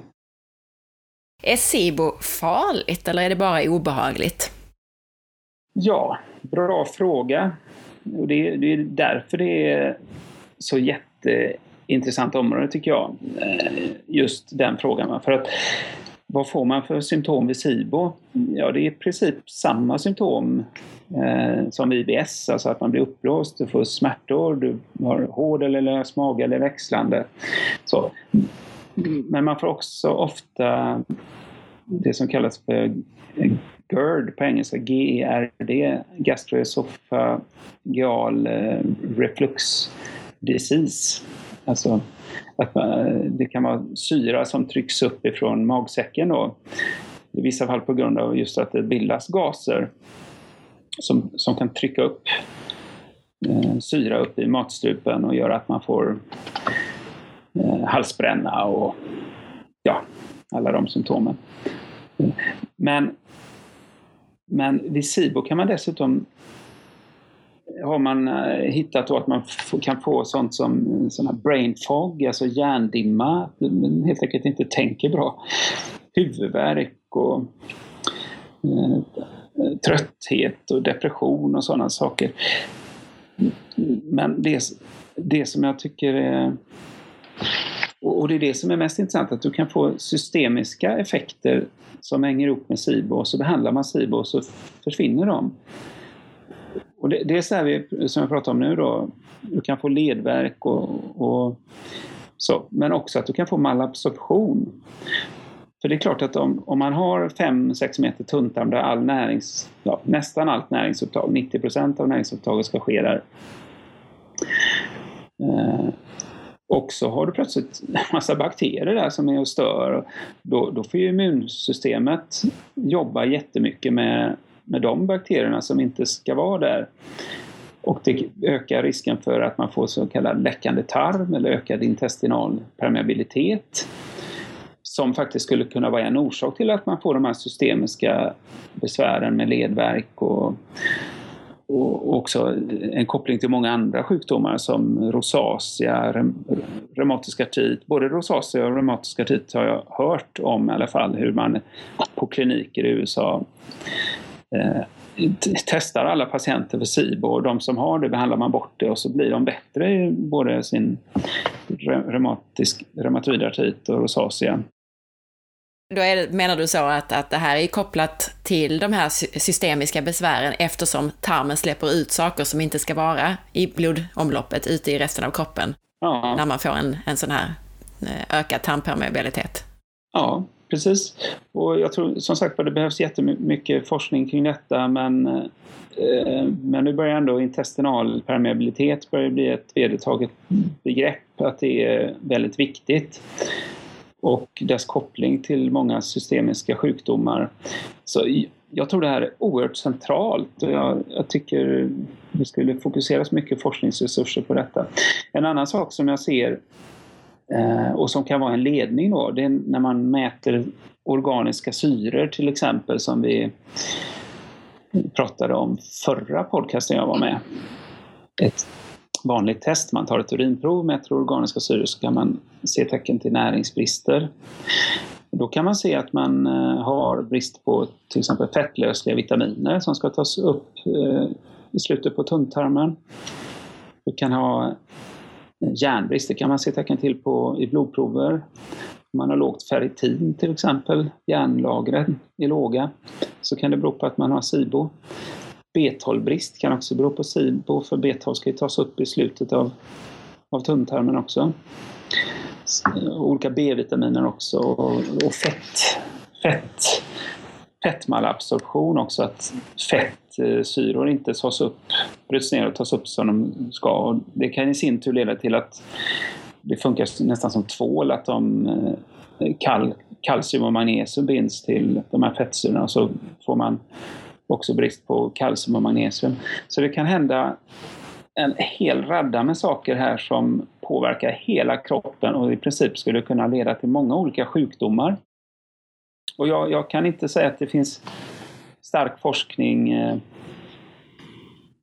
Är SIBO farligt eller är det bara obehagligt? Ja, bra fråga. Och det, det är därför det är så jätte intressant område tycker jag. Just den frågan. För att vad får man för symptom vid SIBO? Ja, det är i princip samma symptom eh, som vid IBS, alltså att man blir uppblåst, du får smärtor, du har hård eller lös mage eller växlande. Så. Men man får också ofta det som kallas för GERD på engelska, G-E-R-D, gastroesophageal eh, reflux disease. Alltså att man, det kan vara syra som trycks upp ifrån magsäcken då. I vissa fall på grund av just att det bildas gaser som, som kan trycka upp eh, syra upp i matstrupen och göra att man får eh, halsbränna och ja, alla de symptomen. Men, men vid SIBO kan man dessutom har man eh, hittat att man kan få sånt som eh, såna brain fog, alltså hjärndimma, helt enkelt inte tänker bra. Huvudvärk och eh, trötthet och depression och sådana saker. Men det, det som jag tycker är och det är det som är mest intressant, att du kan få systemiska effekter som hänger ihop med SIBO och så behandlar man SIBO och så försvinner de. Och det, det är så här vi, som jag pratar om nu då, du kan få ledverk och, och så, men också att du kan få malabsorption. För det är klart att om, om man har 5-6 meter tunntarm där all närings, ja, nästan allt näringsupptag, 90 procent av näringsupptaget ska ske där. Eh, och så har du plötsligt en massa bakterier där som är och stör. Då, då får ju immunsystemet jobba jättemycket med med de bakterierna som inte ska vara där. Och det ökar risken för att man får så kallad läckande tarm eller ökad intestinal permeabilitet. Som faktiskt skulle kunna vara en orsak till att man får de här systemiska besvären med ledvärk och, och också en koppling till många andra sjukdomar som rosacea, reumatisk artrit. Både rosacea och reumatisk artrit har jag hört om i alla fall, hur man på kliniker i USA testar alla patienter för SIBO och de som har det behandlar man bort det och så blir de bättre i både sin reumatisk, reumatoid artrit och rosacea. Då det, menar du så att, att det här är kopplat till de här systemiska besvären eftersom tarmen släpper ut saker som inte ska vara i blodomloppet ute i resten av kroppen? Ja. När man får en, en sån här eh, ökad tarmpermeabilitet? Ja, precis. Och jag tror som sagt att det behövs jättemycket forskning kring detta men, eh, men nu börjar ändå intestinal permeabilitet börjar bli ett vedertaget begrepp, att det är väldigt viktigt. Och dess koppling till många systemiska sjukdomar. Så jag tror det här är oerhört centralt och jag, jag tycker det skulle fokuseras mycket forskningsresurser på detta. En annan sak som jag ser och som kan vara en ledning då, det är när man mäter organiska syror till exempel som vi pratade om förra podcasten jag var med. Ett vanligt test, man tar ett urinprov, mäter organiska syror så kan man se tecken till näringsbrister. Då kan man se att man eh, har brist på till exempel fettlösliga vitaminer som ska tas upp eh, i slutet på tunntarmen. Du kan ha Järnbrist det kan man se tecken till på, i blodprover. man har lågt ferritin till exempel, järnlagren är låga, så kan det bero på att man har SIBO. B12-brist kan också bero på SIBO, för B12 ska ju tas upp i slutet av, av tunntarmen också. Olika B-vitaminer också och, och fett. Fett fettmalabsorption också, att fettsyror eh, inte tas upp, bryts ner och tas upp som de ska. Och det kan i sin tur leda till att det funkar nästan som tvål, att de eh, kal kalcium och magnesium binds till de här fettsyrorna och så får man också brist på kalcium och magnesium. Så det kan hända en hel radda med saker här som påverkar hela kroppen och i princip skulle kunna leda till många olika sjukdomar. Och jag, jag, kan inte säga att det finns stark forskning eh,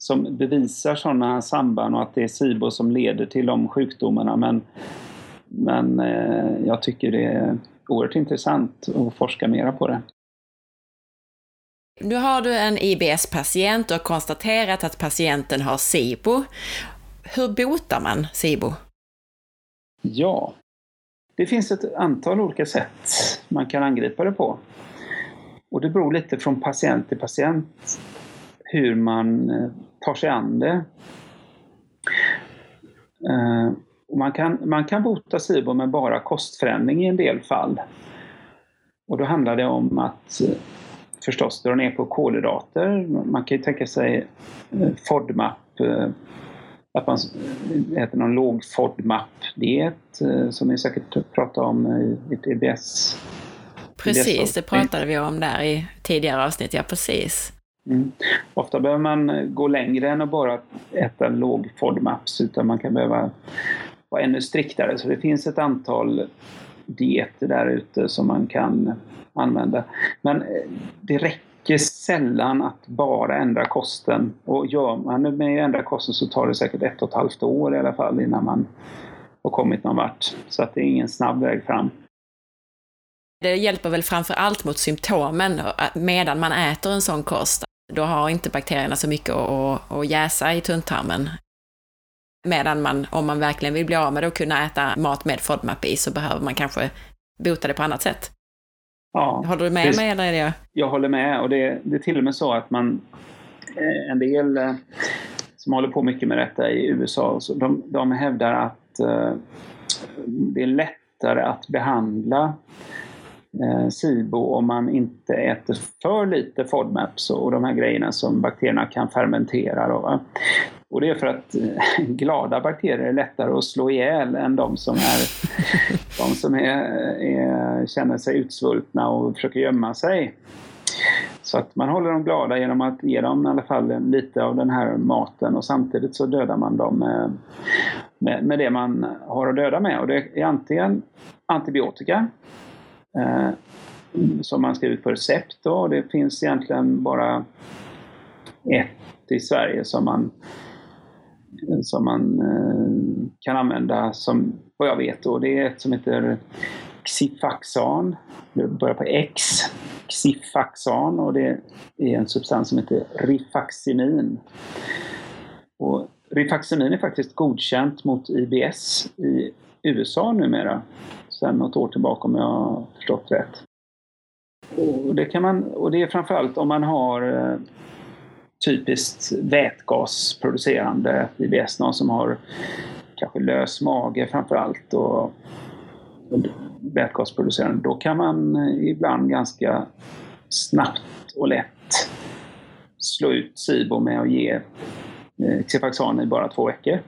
som bevisar sådana samband och att det är SIBO som leder till de sjukdomarna. Men, men eh, jag tycker det är oerhört intressant att forska mera på det. Nu har du en IBS-patient och konstaterat att patienten har SIBO. Hur botar man SIBO? Ja, det finns ett antal olika sätt man kan angripa det på. Och det beror lite från patient till patient hur man eh, tar sig an det. Eh, man kan, man kan bota SIBO med bara kostförändring i en del fall. Och då handlar det om att eh, förstås dra ner på kolhydrater. Man kan ju tänka sig FODMAP, att man äter någon låg FODMAP-diet som ni säkert pratar om i ett EBS. Precis, det pratade vi om där i tidigare avsnitt, ja precis. Mm. Ofta behöver man gå längre än att bara äta låg FODMAPs utan man kan behöva vara ännu striktare. Så det finns ett antal dieter där ute som man kan använda. Men eh, det räcker sällan att bara ändra kosten. Och gör man det med att ändra kosten så tar det säkert ett och ett halvt år i alla fall innan man har kommit någon vart. Så att det är ingen snabb väg fram. Det hjälper väl framför allt mot symptomen eh, medan man äter en sån kost. Då har inte bakterierna så mycket att, att jäsa i tunntarmen. Medan man, om man verkligen vill bli av med det och kunna äta mat med FODMAP i, så behöver man kanske bota det på annat sätt. Ja, håller du med det, mig eller är det jag? håller med och det, det är till och med så att man, eh, en del eh, som håller på mycket med detta i USA, så de, de hävdar att eh, det är lättare att behandla eh, SIBO om man inte äter för lite FODMAPs och de här grejerna som bakterierna kan fermentera. Då, och det är för att eh, glada bakterier är lättare att slå ihjäl än de som, är, de som är, är, känner sig utsvultna och försöker gömma sig. Så att man håller dem glada genom att ge dem i alla fall lite av den här maten och samtidigt så dödar man dem med, med, med det man har att döda med. Och det är antingen antibiotika eh, som man skrivit på recept. Då. Det finns egentligen bara ett i Sverige som man, som man eh, kan använda som vad jag vet. Då. Det är ett som heter Xifaxan. Det börjar på X. Xifaxan och det är en substans som heter rifaximin. Och rifaximin är faktiskt godkänt mot IBS i USA numera sedan något år tillbaka om jag har förstått rätt. Och det, kan man, och det är framförallt om man har eh, typiskt vätgasproducerande IBS, någon som har kanske lös mage framförallt och, och vätgasproducerande, då kan man eh, ibland ganska snabbt och lätt slå ut SIBO med att ge eh, Xifaxan i bara två veckor.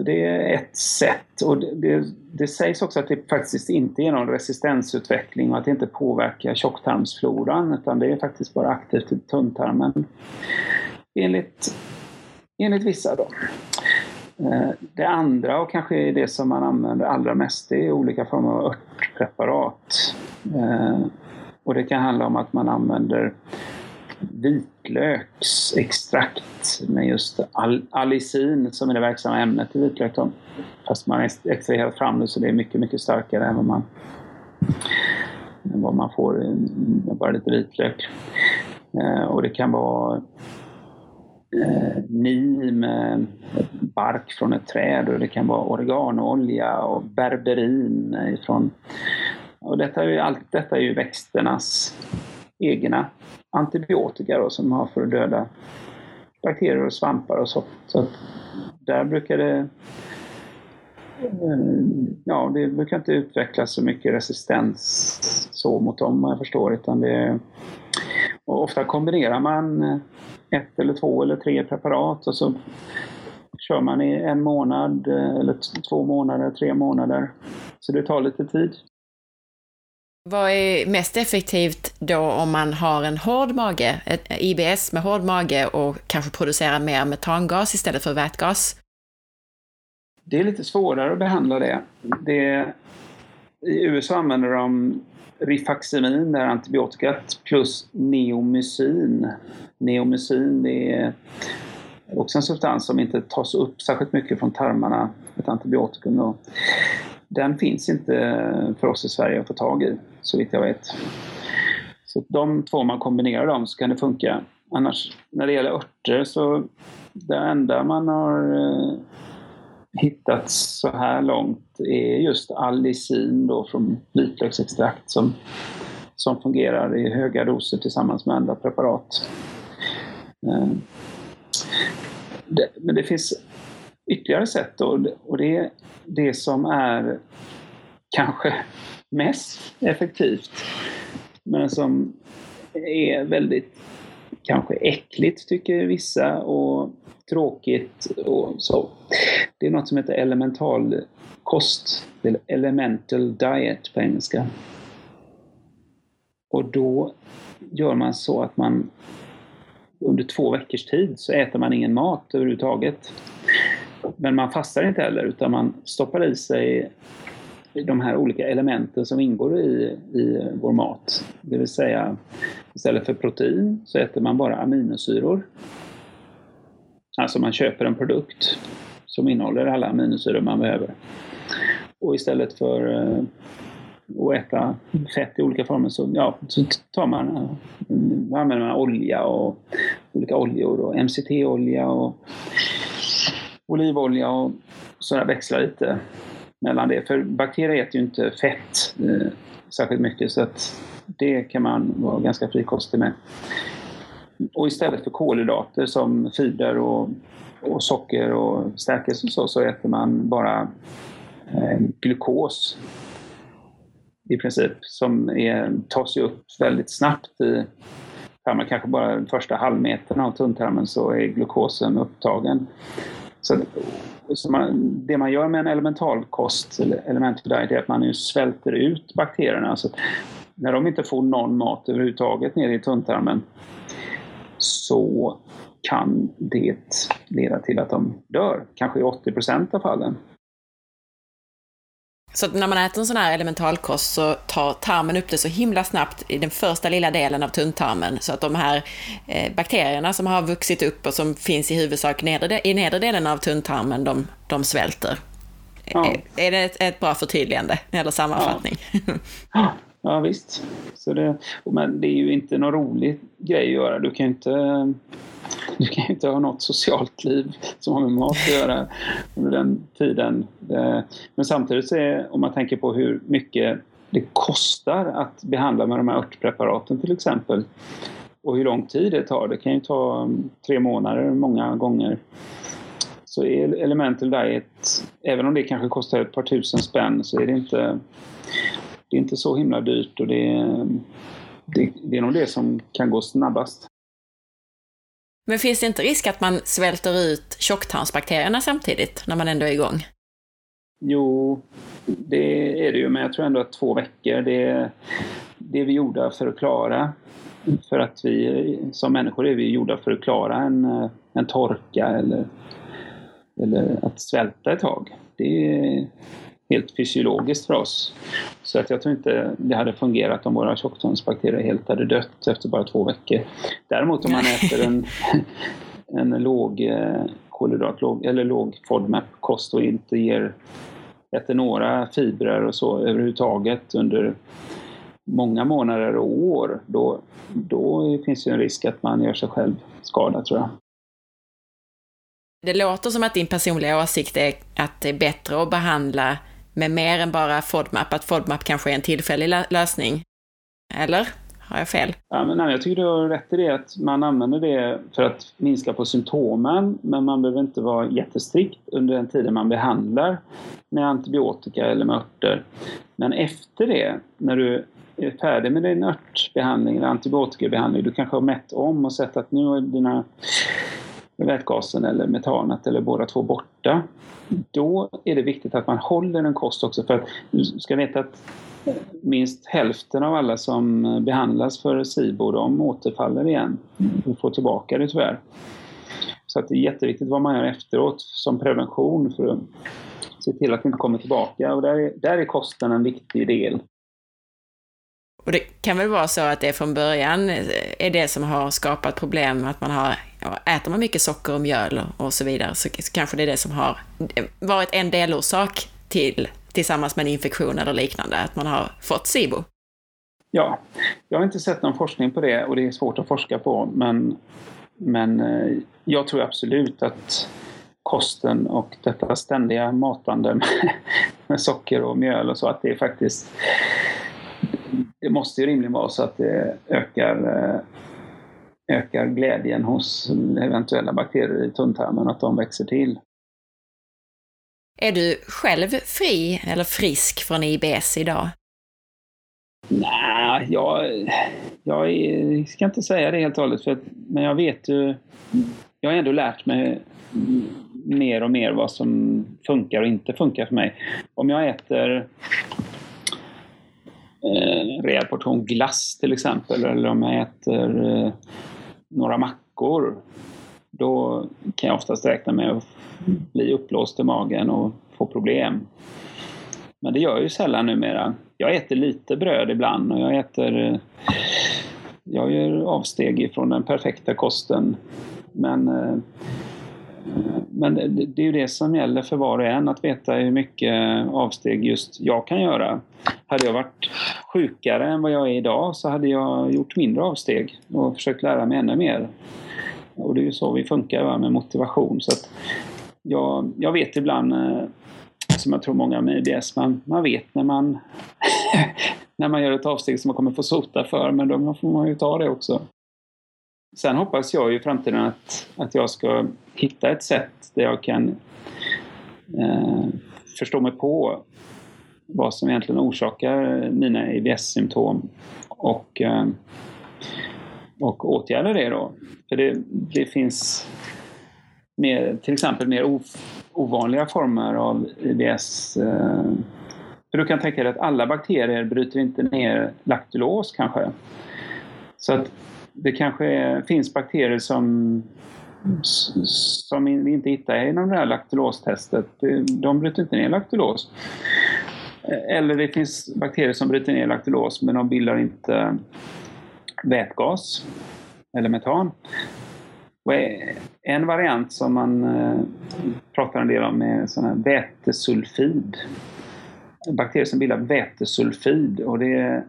Så det är ett sätt. Och det, det, det, sägs också att det faktiskt inte är någon resistensutveckling och att det inte påverkar tjocktarmsfloran utan det är faktiskt bara aktivt i tunntarmen. Enligt, enligt vissa då. Eh, det andra och kanske det som man använder allra mest det är olika former av örtpreparat. Eh, och det kan handla om att man använder vitlöksextrakt med just al alicin som är det verksamma ämnet i vitlök. Då. Fast man har extraherat fram det så det är mycket, mycket starkare än vad man, än vad man får med bara lite vitlök. Eh, och det kan vara eh, nim, bark från ett träd och det kan vara oreganoolja och berberin ifrån och detta är ju, allt detta är ju växternas egna antibiotika då, som man har för att döda bakterier och svampar och så. Så där brukar det eh, Ja, det brukar inte utvecklas så mycket resistens så mot dem, jag förstår. Utan det, och ofta kombinerar man ett eller två eller tre preparat och så kör man i en månad eh, eller två månader, tre månader. Så det tar lite tid. Vad är mest effektivt då om man har en hård mage, ett IBS med hård mage och kanske producerar mer metangas istället för vätgas? Det är lite svårare att behandla det. det I USA använder de rifaximin, det här antibiotikat, plus neomycin. Neomycin det är också en substans som inte tas upp särskilt mycket från tarmarna, ett antibiotikum. Då den finns inte för oss i Sverige att få tag i, så vitt jag vet. Så de två, om man kombinerar dem så kan det funka. Annars, när det gäller örter så det enda man har eh, hittat så här långt är just allicin då från vitlöksextrakt som, som fungerar i höga doser tillsammans med andra preparat. Eh, det, men det finns ytterligare sätt då, och det är det som är kanske mest effektivt men som är väldigt kanske äckligt tycker vissa och tråkigt och så. Det är något som heter elemental kost, eller elemental diet på engelska. Och då gör man så att man under två veckors tid så äter man ingen mat överhuvudtaget. Men man fastar inte heller utan man stoppar i sig de här olika elementen som ingår i, i vår mat. Det vill säga istället för protein så äter man bara aminosyror. Alltså man köper en produkt som innehåller alla aminosyror man behöver. Och istället för eh, att äta fett i olika former så, ja, så tar man, eh, använder man olja och olika oljor och MCT-olja och olivolja och sådär växlar lite mellan det. För bakterier äter ju inte fett eh, särskilt mycket så att det kan man vara ganska frikostig med. Och istället för kolhydrater som fibrer och, och socker och stärkelse och så, så äter man bara eh, glukos i princip som är, tas ju upp väldigt snabbt i tarmen. Kanske bara den första halvmetern av tunntarmen så är glukosen upptagen. Så, så man, det man gör med en elementalkost, eller elemental diet, är att man ju svälter ut bakterierna. Så när de inte får någon mat överhuvudtaget nere i tunntarmen så kan det leda till att de dör, kanske i 80 procent av fallen. Så när man äter en sån här elementalkost så tar tarmen upp det så himla snabbt i den första lilla delen av tunntarmen så att de här eh, bakterierna som har vuxit upp och som finns i huvudsak nedre, i nedre delen av tunntarmen, de, de svälter. Ja. Är, är det ett, ett, bra förtydligande eller sammanfattning? Ja. ja, visst. Så det, men det är ju inte någon rolig grej att göra. Du kan ju inte du kan ju inte ha något socialt liv som har med mat att göra under den tiden. Men samtidigt så är, om man tänker på hur mycket det kostar att behandla med de här örtpreparaten till exempel och hur lång tid det tar. Det kan ju ta mm, tre månader många gånger. Så Elemental Diet, även om det kanske kostar ett par tusen spänn så är det inte, det är inte så himla dyrt och det, det, det är nog det som kan gå snabbast. Men finns det inte risk att man svälter ut tjocktarmsbakterierna samtidigt, när man ändå är igång? Jo, det är det ju, men jag tror ändå att två veckor, det, det är vi gjorda för att klara. För att vi som människor är vi gjorda för att klara en, en torka eller, eller att svälta ett tag. Det är, helt fysiologiskt för oss. Så att jag tror inte det hade fungerat om våra tjocktarmsbakterier helt hade dött efter bara två veckor. Däremot om man äter en, en låg eh, kolhydrat, låg, eller låg FODMAP-kost och inte ger, äter några fibrer och så överhuvudtaget under många månader och år, då, då finns det en risk att man gör sig själv skada tror jag. Det låter som att din personliga åsikt är att det är bättre att behandla med mer än bara FODMAP, att FODMAP kanske är en tillfällig lösning. Eller? Har jag fel? Ja, men nej, jag tycker du har rätt i det att man använder det för att minska på symptomen men man behöver inte vara jättestrikt under den tiden man behandlar med antibiotika eller med örter. Men efter det, när du är färdig med din örtbehandling eller antibiotikabehandling, du kanske har mätt om och sett att nu har dina vätgasen eller metanet eller båda två borta. Då är det viktigt att man håller en kost också för att du ska veta att minst hälften av alla som behandlas för SIBO de återfaller igen och får tillbaka det tyvärr. Så att det är jätteviktigt vad man gör efteråt som prevention för att se till att det inte kommer tillbaka och där är, där är kosten en viktig del. Och det kan väl vara så att det från början eh, är det som har skapat problem, att man har, ja, äter man mycket socker och mjöl och så vidare, så, kanske det är det som har eh, varit en delorsak till, tillsammans med en infektion eller liknande, att man har fått SIBO. Ja, jag har inte sett någon forskning på det och det är svårt att forska på, men, men eh, jag tror absolut att kosten och detta ständiga matande med, med socker och mjöl och så att det är faktiskt det måste ju rimligen vara så att det ökar, eh, ökar glädjen hos eventuella bakterier i tunntarmen, att de växer till. Är du själv fri eller frisk från IBS idag? Nej, jag, jag ska inte säga det helt och hållet, för men jag vet ju... Jag har ändå lärt mig mer och mer vad som funkar och inte funkar för mig. Om jag äter eh, rejäl portion glass till exempel, eller om jag äter eh, några mackor, då kan jag oftast räkna med att bli uppblåst i magen och få problem. Men det gör jag ju sällan numera. Jag äter lite bröd ibland och jag äter... Eh, jag gör avsteg ifrån den perfekta kosten. Men, eh, men det är ju det som gäller för var och en, att veta hur mycket avsteg just jag kan göra. Hade jag varit sjukare än vad jag är idag så hade jag gjort mindre avsteg och försökt lära mig ännu mer. Och det är ju så vi funkar va, med motivation. Så att jag, jag vet ibland, eh, som jag tror många med IBS, man, man vet när man, när man gör ett avsteg som man kommer få sota för, men då får man ju ta det också. Sen hoppas jag ju i framtiden att, att jag ska hitta ett sätt där jag kan eh, förstå mig på vad som egentligen orsakar mina IBS-symptom och, eh, och åtgärda det då. För det, det finns mer, till exempel mer ovanliga former av IBS. För eh, du kan tänka dig att alla bakterier bryter inte ner laktulos kanske. Så att det kanske finns bakterier som som vi inte hittar inom det här laktulostestet. De bryter inte ner laktulos. Eh, eller det finns bakterier som bryter ner laktulos men de bildar inte vätgas eller metan. Och en variant som man eh, pratar en del om är sån här vätesulfid. Bakterier som bildar vätesulfid och det,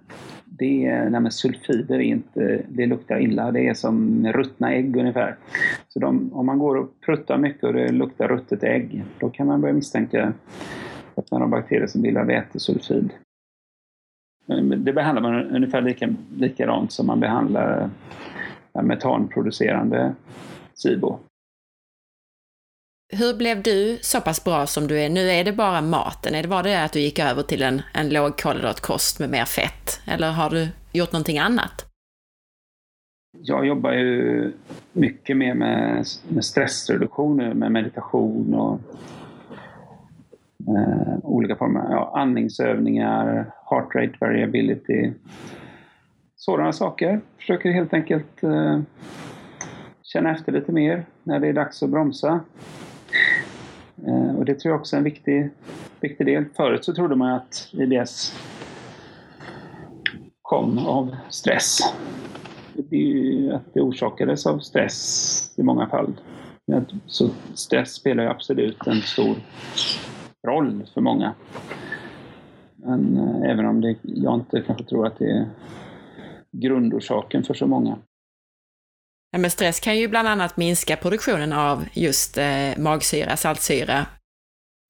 det är, nej sulfider är inte, det luktar illa. Det är som ruttna ägg ungefär. Så de, om man går och pruttar mycket och det luktar ruttet ägg, då kan man börja misstänka att man har bakterier som bildar vätesulfid. Det behandlar man ungefär lika, likadant som man behandlar metanproducerande SIBO. Hur blev du så pass bra som du är? Nu är det bara maten. Är det bara det att du gick över till en, en lågkolhydratkost med mer fett? Eller har du gjort någonting annat? Jag jobbar ju mycket mer med, med stressreduktion, med meditation och eh, olika former ja, andningsövningar, heart rate variability. Sådana saker. Försöker helt enkelt eh, känna efter lite mer när det är dags att bromsa. Eh, och det tror jag också är en viktig, viktig del. Förut så trodde man att IBS kom av stress. Det är ju att det orsakades av stress i många fall. Så stress spelar ju absolut en stor roll för många. Men eh, även om det, jag inte kanske tror att det är grundorsaken för så många. Ja, men stress kan ju bland annat minska produktionen av just eh, magsyra, saltsyra.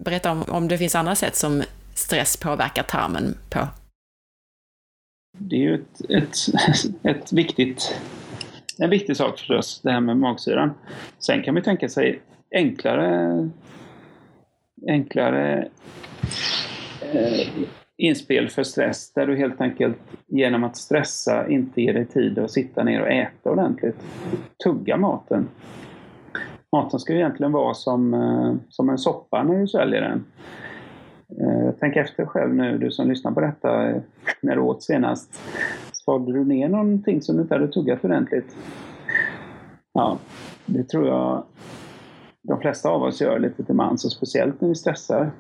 Berätta om, om det finns andra sätt som stress påverkar tarmen på. Det är ju ett, ett, ett viktigt, en viktig sak förstås, det här med magsyran. Sen kan man tänka sig enklare, enklare eh, inspel för stress där du helt enkelt genom att stressa inte ger dig tid att sitta ner och äta ordentligt. Tugga maten. Maten ska ju egentligen vara som, eh, som en soppa när du sväljer den. Eh, tänk efter själv nu, du som lyssnar på detta, eh, när du åt senast. Svalde du ner någonting som du inte hade tuggat ordentligt? Ja, det tror jag de flesta av oss gör lite till mans och speciellt när vi stressar.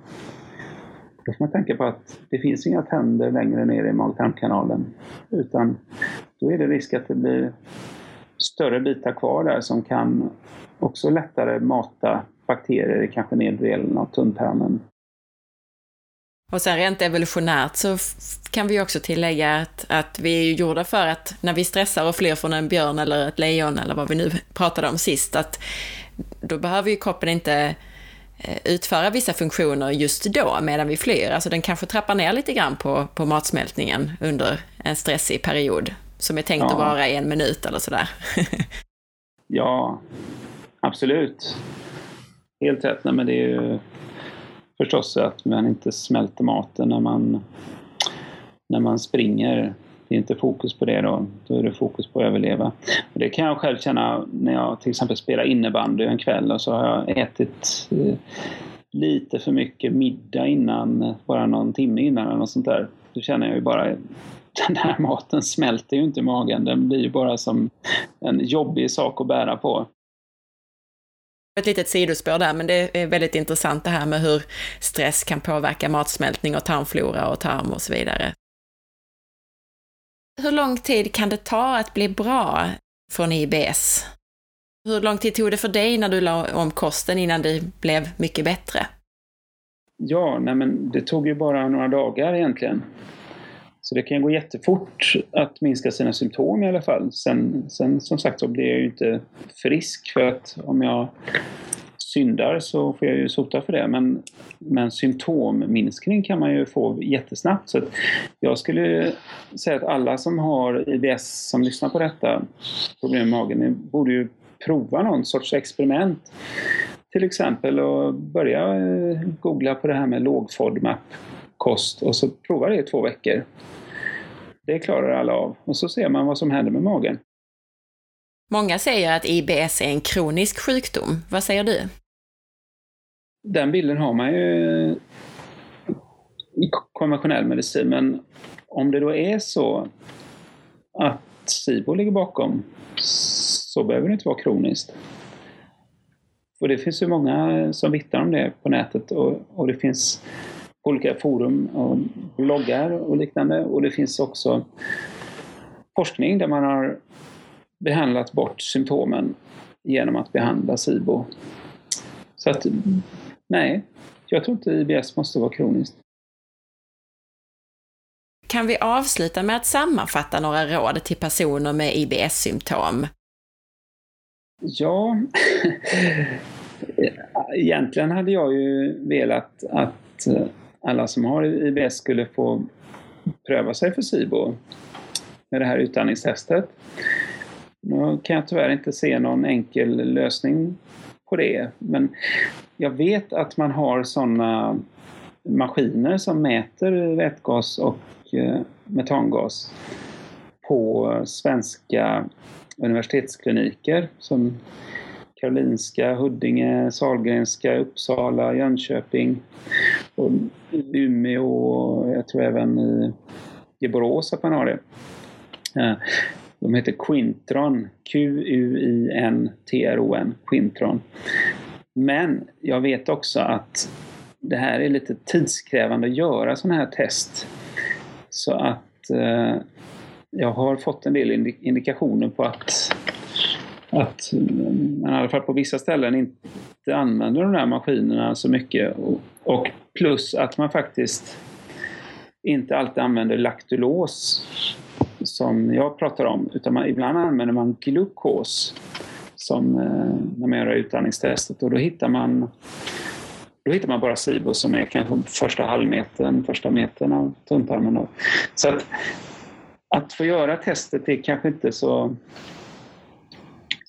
Då får man tänka på att det finns inga tänder längre ner i mag-tarmkanalen. Utan då är det risk att det blir större bitar kvar där som kan också lättare mata bakterier i kanske nedre delen av tunntarmen. Och sen rent evolutionärt så kan vi också tillägga att, att vi är gjorda för att när vi stressar och flyr från en björn eller ett lejon eller vad vi nu pratade om sist, att då behöver ju kroppen inte eh, utföra vissa funktioner just då medan vi flyr. Alltså den kanske trappar ner lite grann på, på matsmältningen under en stressig period som är tänkt ja. att vara en minut eller sådär. ja, absolut. Helt rätt. Nej, men det är ju förstås att man inte smälter maten när man, när man springer. Det är inte fokus på det då. Då är det fokus på att överleva. Och det kan jag själv känna när jag till exempel spelar innebandy en kväll och så har jag ätit eh, lite för mycket middag innan, bara någon timme innan eller något sånt där. Då känner jag ju bara den här maten smälter ju inte i magen. Den blir ju bara som en jobbig sak att bära på. Ett litet sidospår där, men det är väldigt intressant det här med hur stress kan påverka matsmältning och tarmflora och tarm och så vidare. Hur lång tid kan det ta att bli bra från IBS? Hur lång tid tog det för dig när du la om kosten innan det blev mycket bättre? Ja, nej men det tog ju bara några dagar egentligen. Så det kan gå jättefort att minska sina symptom i alla fall. Sen, sen som sagt så blir jag ju inte frisk för att om jag syndar så får jag ju sota för det. Men, men symptomminskning kan man ju få jättesnabbt. Så jag skulle säga att alla som har IBS som lyssnar på detta problem med magen ni borde ju prova någon sorts experiment. Till exempel att börja eh, googla på det här med låg FODMAP-kost och så prova det i två veckor. Det klarar alla av. Och så ser man vad som händer med magen. Många säger att IBS är en kronisk sjukdom. Vad säger du? Den bilden har man ju i konventionell medicin, men om det då är så att SIBO ligger bakom så behöver det inte vara kroniskt. Och det finns ju många som vittnar om det på nätet och, och det finns olika forum och bloggar och liknande. Och det finns också forskning där man har behandlat bort symptomen genom att behandla SIBO. Så att nej, jag tror inte IBS måste vara kroniskt. Kan vi avsluta med att sammanfatta några råd till personer med IBS-symptom? Ja, egentligen hade jag ju velat att alla som har IBS skulle få pröva sig för SIBO med det här utandningstestet. Nu kan jag tyvärr inte se någon enkel lösning på det, men jag vet att man har sådana maskiner som mäter vätgas och eh, metangas på svenska universitetskliniker som Karolinska, Huddinge, Salgrenska, Uppsala, Jönköping och Umeå och jag tror även i, i Borås att man har det. De heter Quintron, Q-U-I-N-T-R-O-N, Quintron. Men jag vet också att det här är lite tidskrävande att göra sådana här test. Så att eh, jag har fått en del indikationer på att att man i alla fall på vissa ställen inte använder de där maskinerna så mycket. Och plus att man faktiskt inte alltid använder laktulos som jag pratar om, utan man, ibland använder man glukos som, eh, när man gör utandningstestet och då hittar man då hittar man bara SIBO som är kanske första halvmetern, första metern av tunntarmen. Så att, att få göra testet är kanske inte så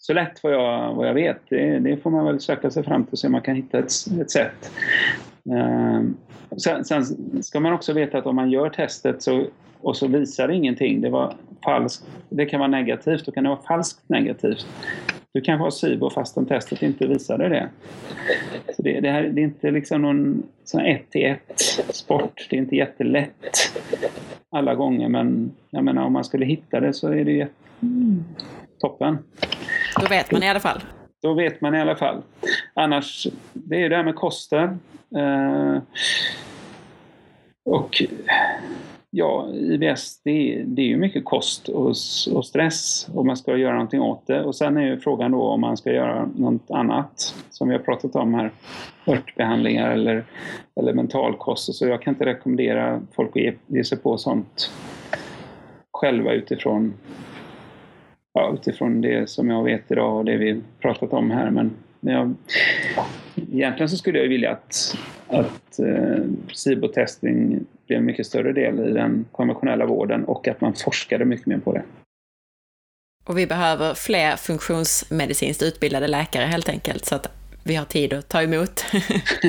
så lätt vad jag, vad jag vet. Det, det, får man väl söka sig fram till så man kan hitta ett, ett sätt. Um, sen, sen, ska man också veta att om man gör testet så, och så visar det ingenting, det, var falskt, det kan vara negativt, då kan det vara falskt negativt. Du kan ha SIBO fastän testet inte visade det. Så det, det, här, det är inte liksom någon sån ett till ett sport. Det är inte jättelätt alla gånger men jag menar om man skulle hitta det så är det jätte... toppen. Då vet man i alla fall. Då vet man i alla fall. Annars, det är ju det här med kosten. Eh, och ja, IBS det är, det är ju mycket kost och, och, stress och man ska göra någonting åt det. Och sen är ju frågan då om man ska göra något annat som vi har pratat om här. Örtbehandlingar eller, eller mentalkost. Så jag kan inte rekommendera folk att ge, ge sig på sånt själva utifrån ja, utifrån det som jag vet idag och det vi pratat om här. Men jag, egentligen så skulle jag vilja att, att eh, SIBO-testing blir en mycket större del i den konventionella vården och att man forskade mycket mer på det. Och vi behöver fler funktionsmedicinskt utbildade läkare helt enkelt, så att vi har tid att ta emot.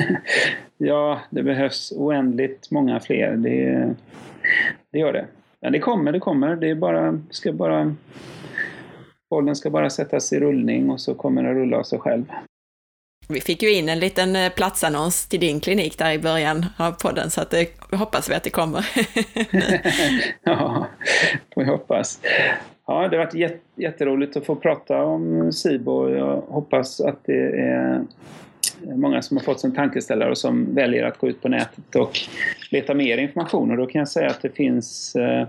ja, det behövs oändligt många fler. Det, det gör det. Men det kommer, det kommer. Det är bara, ska bara... Bollen ska bara sättas i rullning och så kommer den rulla av sig själv. Vi fick ju in en liten eh, platsannons till din klinik där i början av podden, så att eh, det hoppas vi att det kommer. ja, får vi hoppas. Ja, det har varit jätteroligt att få prata om SIBO. Jag hoppas att det är många som har fått sin tankeställare och som väljer att gå ut på nätet och leta mer information. Och då kan jag säga att det finns eh,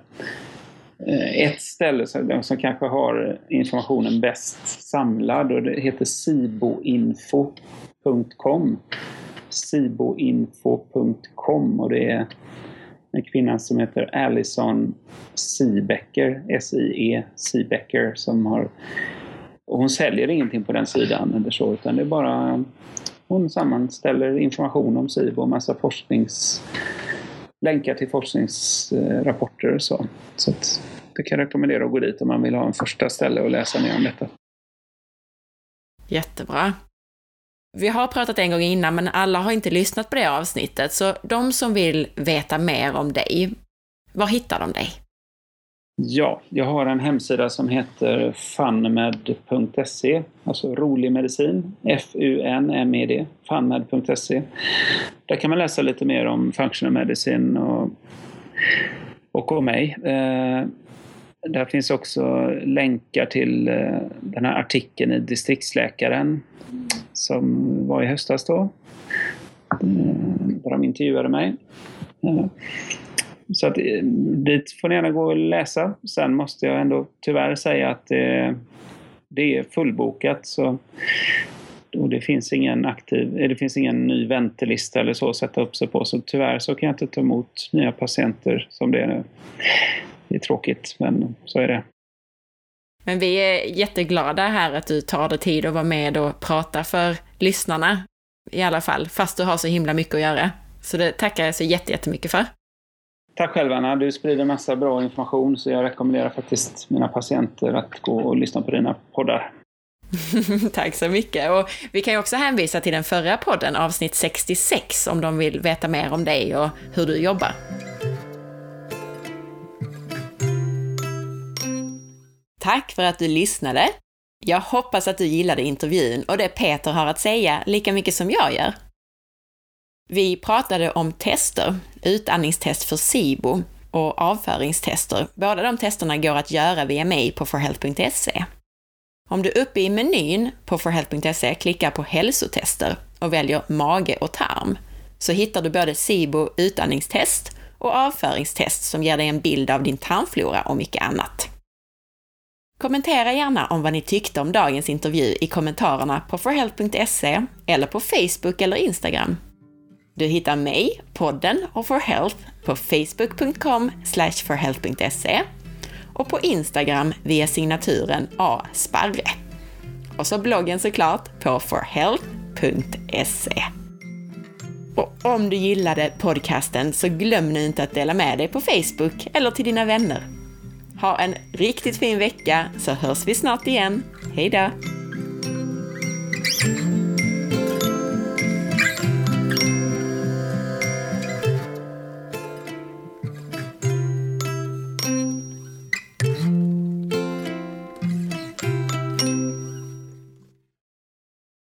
Eh, ett ställe som, som kanske har informationen bäst samlad och det heter siboinfo.com siboinfo.com och det är en kvinna som heter Alison Siebecker, S-I-E Siebecker, som har... Och hon säljer ingenting på den sidan eller så, utan det är bara... Hon sammanställer information om SIBO och massa forsknings... Länkar till forskningsrapporter och så. Så att det kan jag rekommendera att gå dit om man vill ha en första ställe att läsa mer om detta. Jättebra. Vi har pratat en gång innan, men alla har inte lyssnat på det avsnittet, så de som vill veta mer om dig, var hittar de dig? Ja, jag har en hemsida som heter funmed.se, alltså rolig medicin, F-U-N-M-E-D, funmed.se. Där kan man läsa lite mer om functional medicine och, och om mig. Eh, där finns också länkar till eh, den här artikeln i Distriktsläkaren som var i höstas då. Eh, där de intervjuade mig. Eh, så att eh, dit får ni gärna gå och läsa. Sen måste jag ändå tyvärr säga att det, det är fullbokat. Så, det finns ingen aktiv, det finns ingen ny väntelista eller så att sätta upp sig på. Så tyvärr så kan jag inte ta emot nya patienter som det är nu. Det är tråkigt, men så är det. Men vi är jätteglada här att du tar dig tid att vara med och prata för lyssnarna. I alla fall, fast du har så himla mycket att göra. Så det tackar jag så jättemycket för. Tack själv Anna, du sprider massa bra information så jag rekommenderar faktiskt mina patienter att gå och lyssna på dina poddar. Tack så mycket. Och vi kan ju också hänvisa till den förra podden, avsnitt 66, om de vill veta mer om dig och hur du jobbar. Tack för att du lyssnade. Jag hoppas att du gillade intervjun och det Peter har att säga lika mycket som jag gör. Vi pratade om tester, utandningstest för SIBO och avföringstester. Båda de testerna går att göra via mig på forhealth.se. Om du uppe i menyn på forhealth.se klickar på hälsotester och väljer mage och tarm så hittar du både SIBO utandningstest och avföringstest som ger dig en bild av din tarmflora och mycket annat. Kommentera gärna om vad ni tyckte om dagens intervju i kommentarerna på forhealth.se eller på Facebook eller Instagram. Du hittar mig, podden och For Health på facebook.com forhealth.se och på Instagram via signaturen asparre. Och så bloggen såklart på forhealth.se. Och om du gillade podcasten så glöm nu inte att dela med dig på Facebook eller till dina vänner. Ha en riktigt fin vecka så hörs vi snart igen. Hejdå!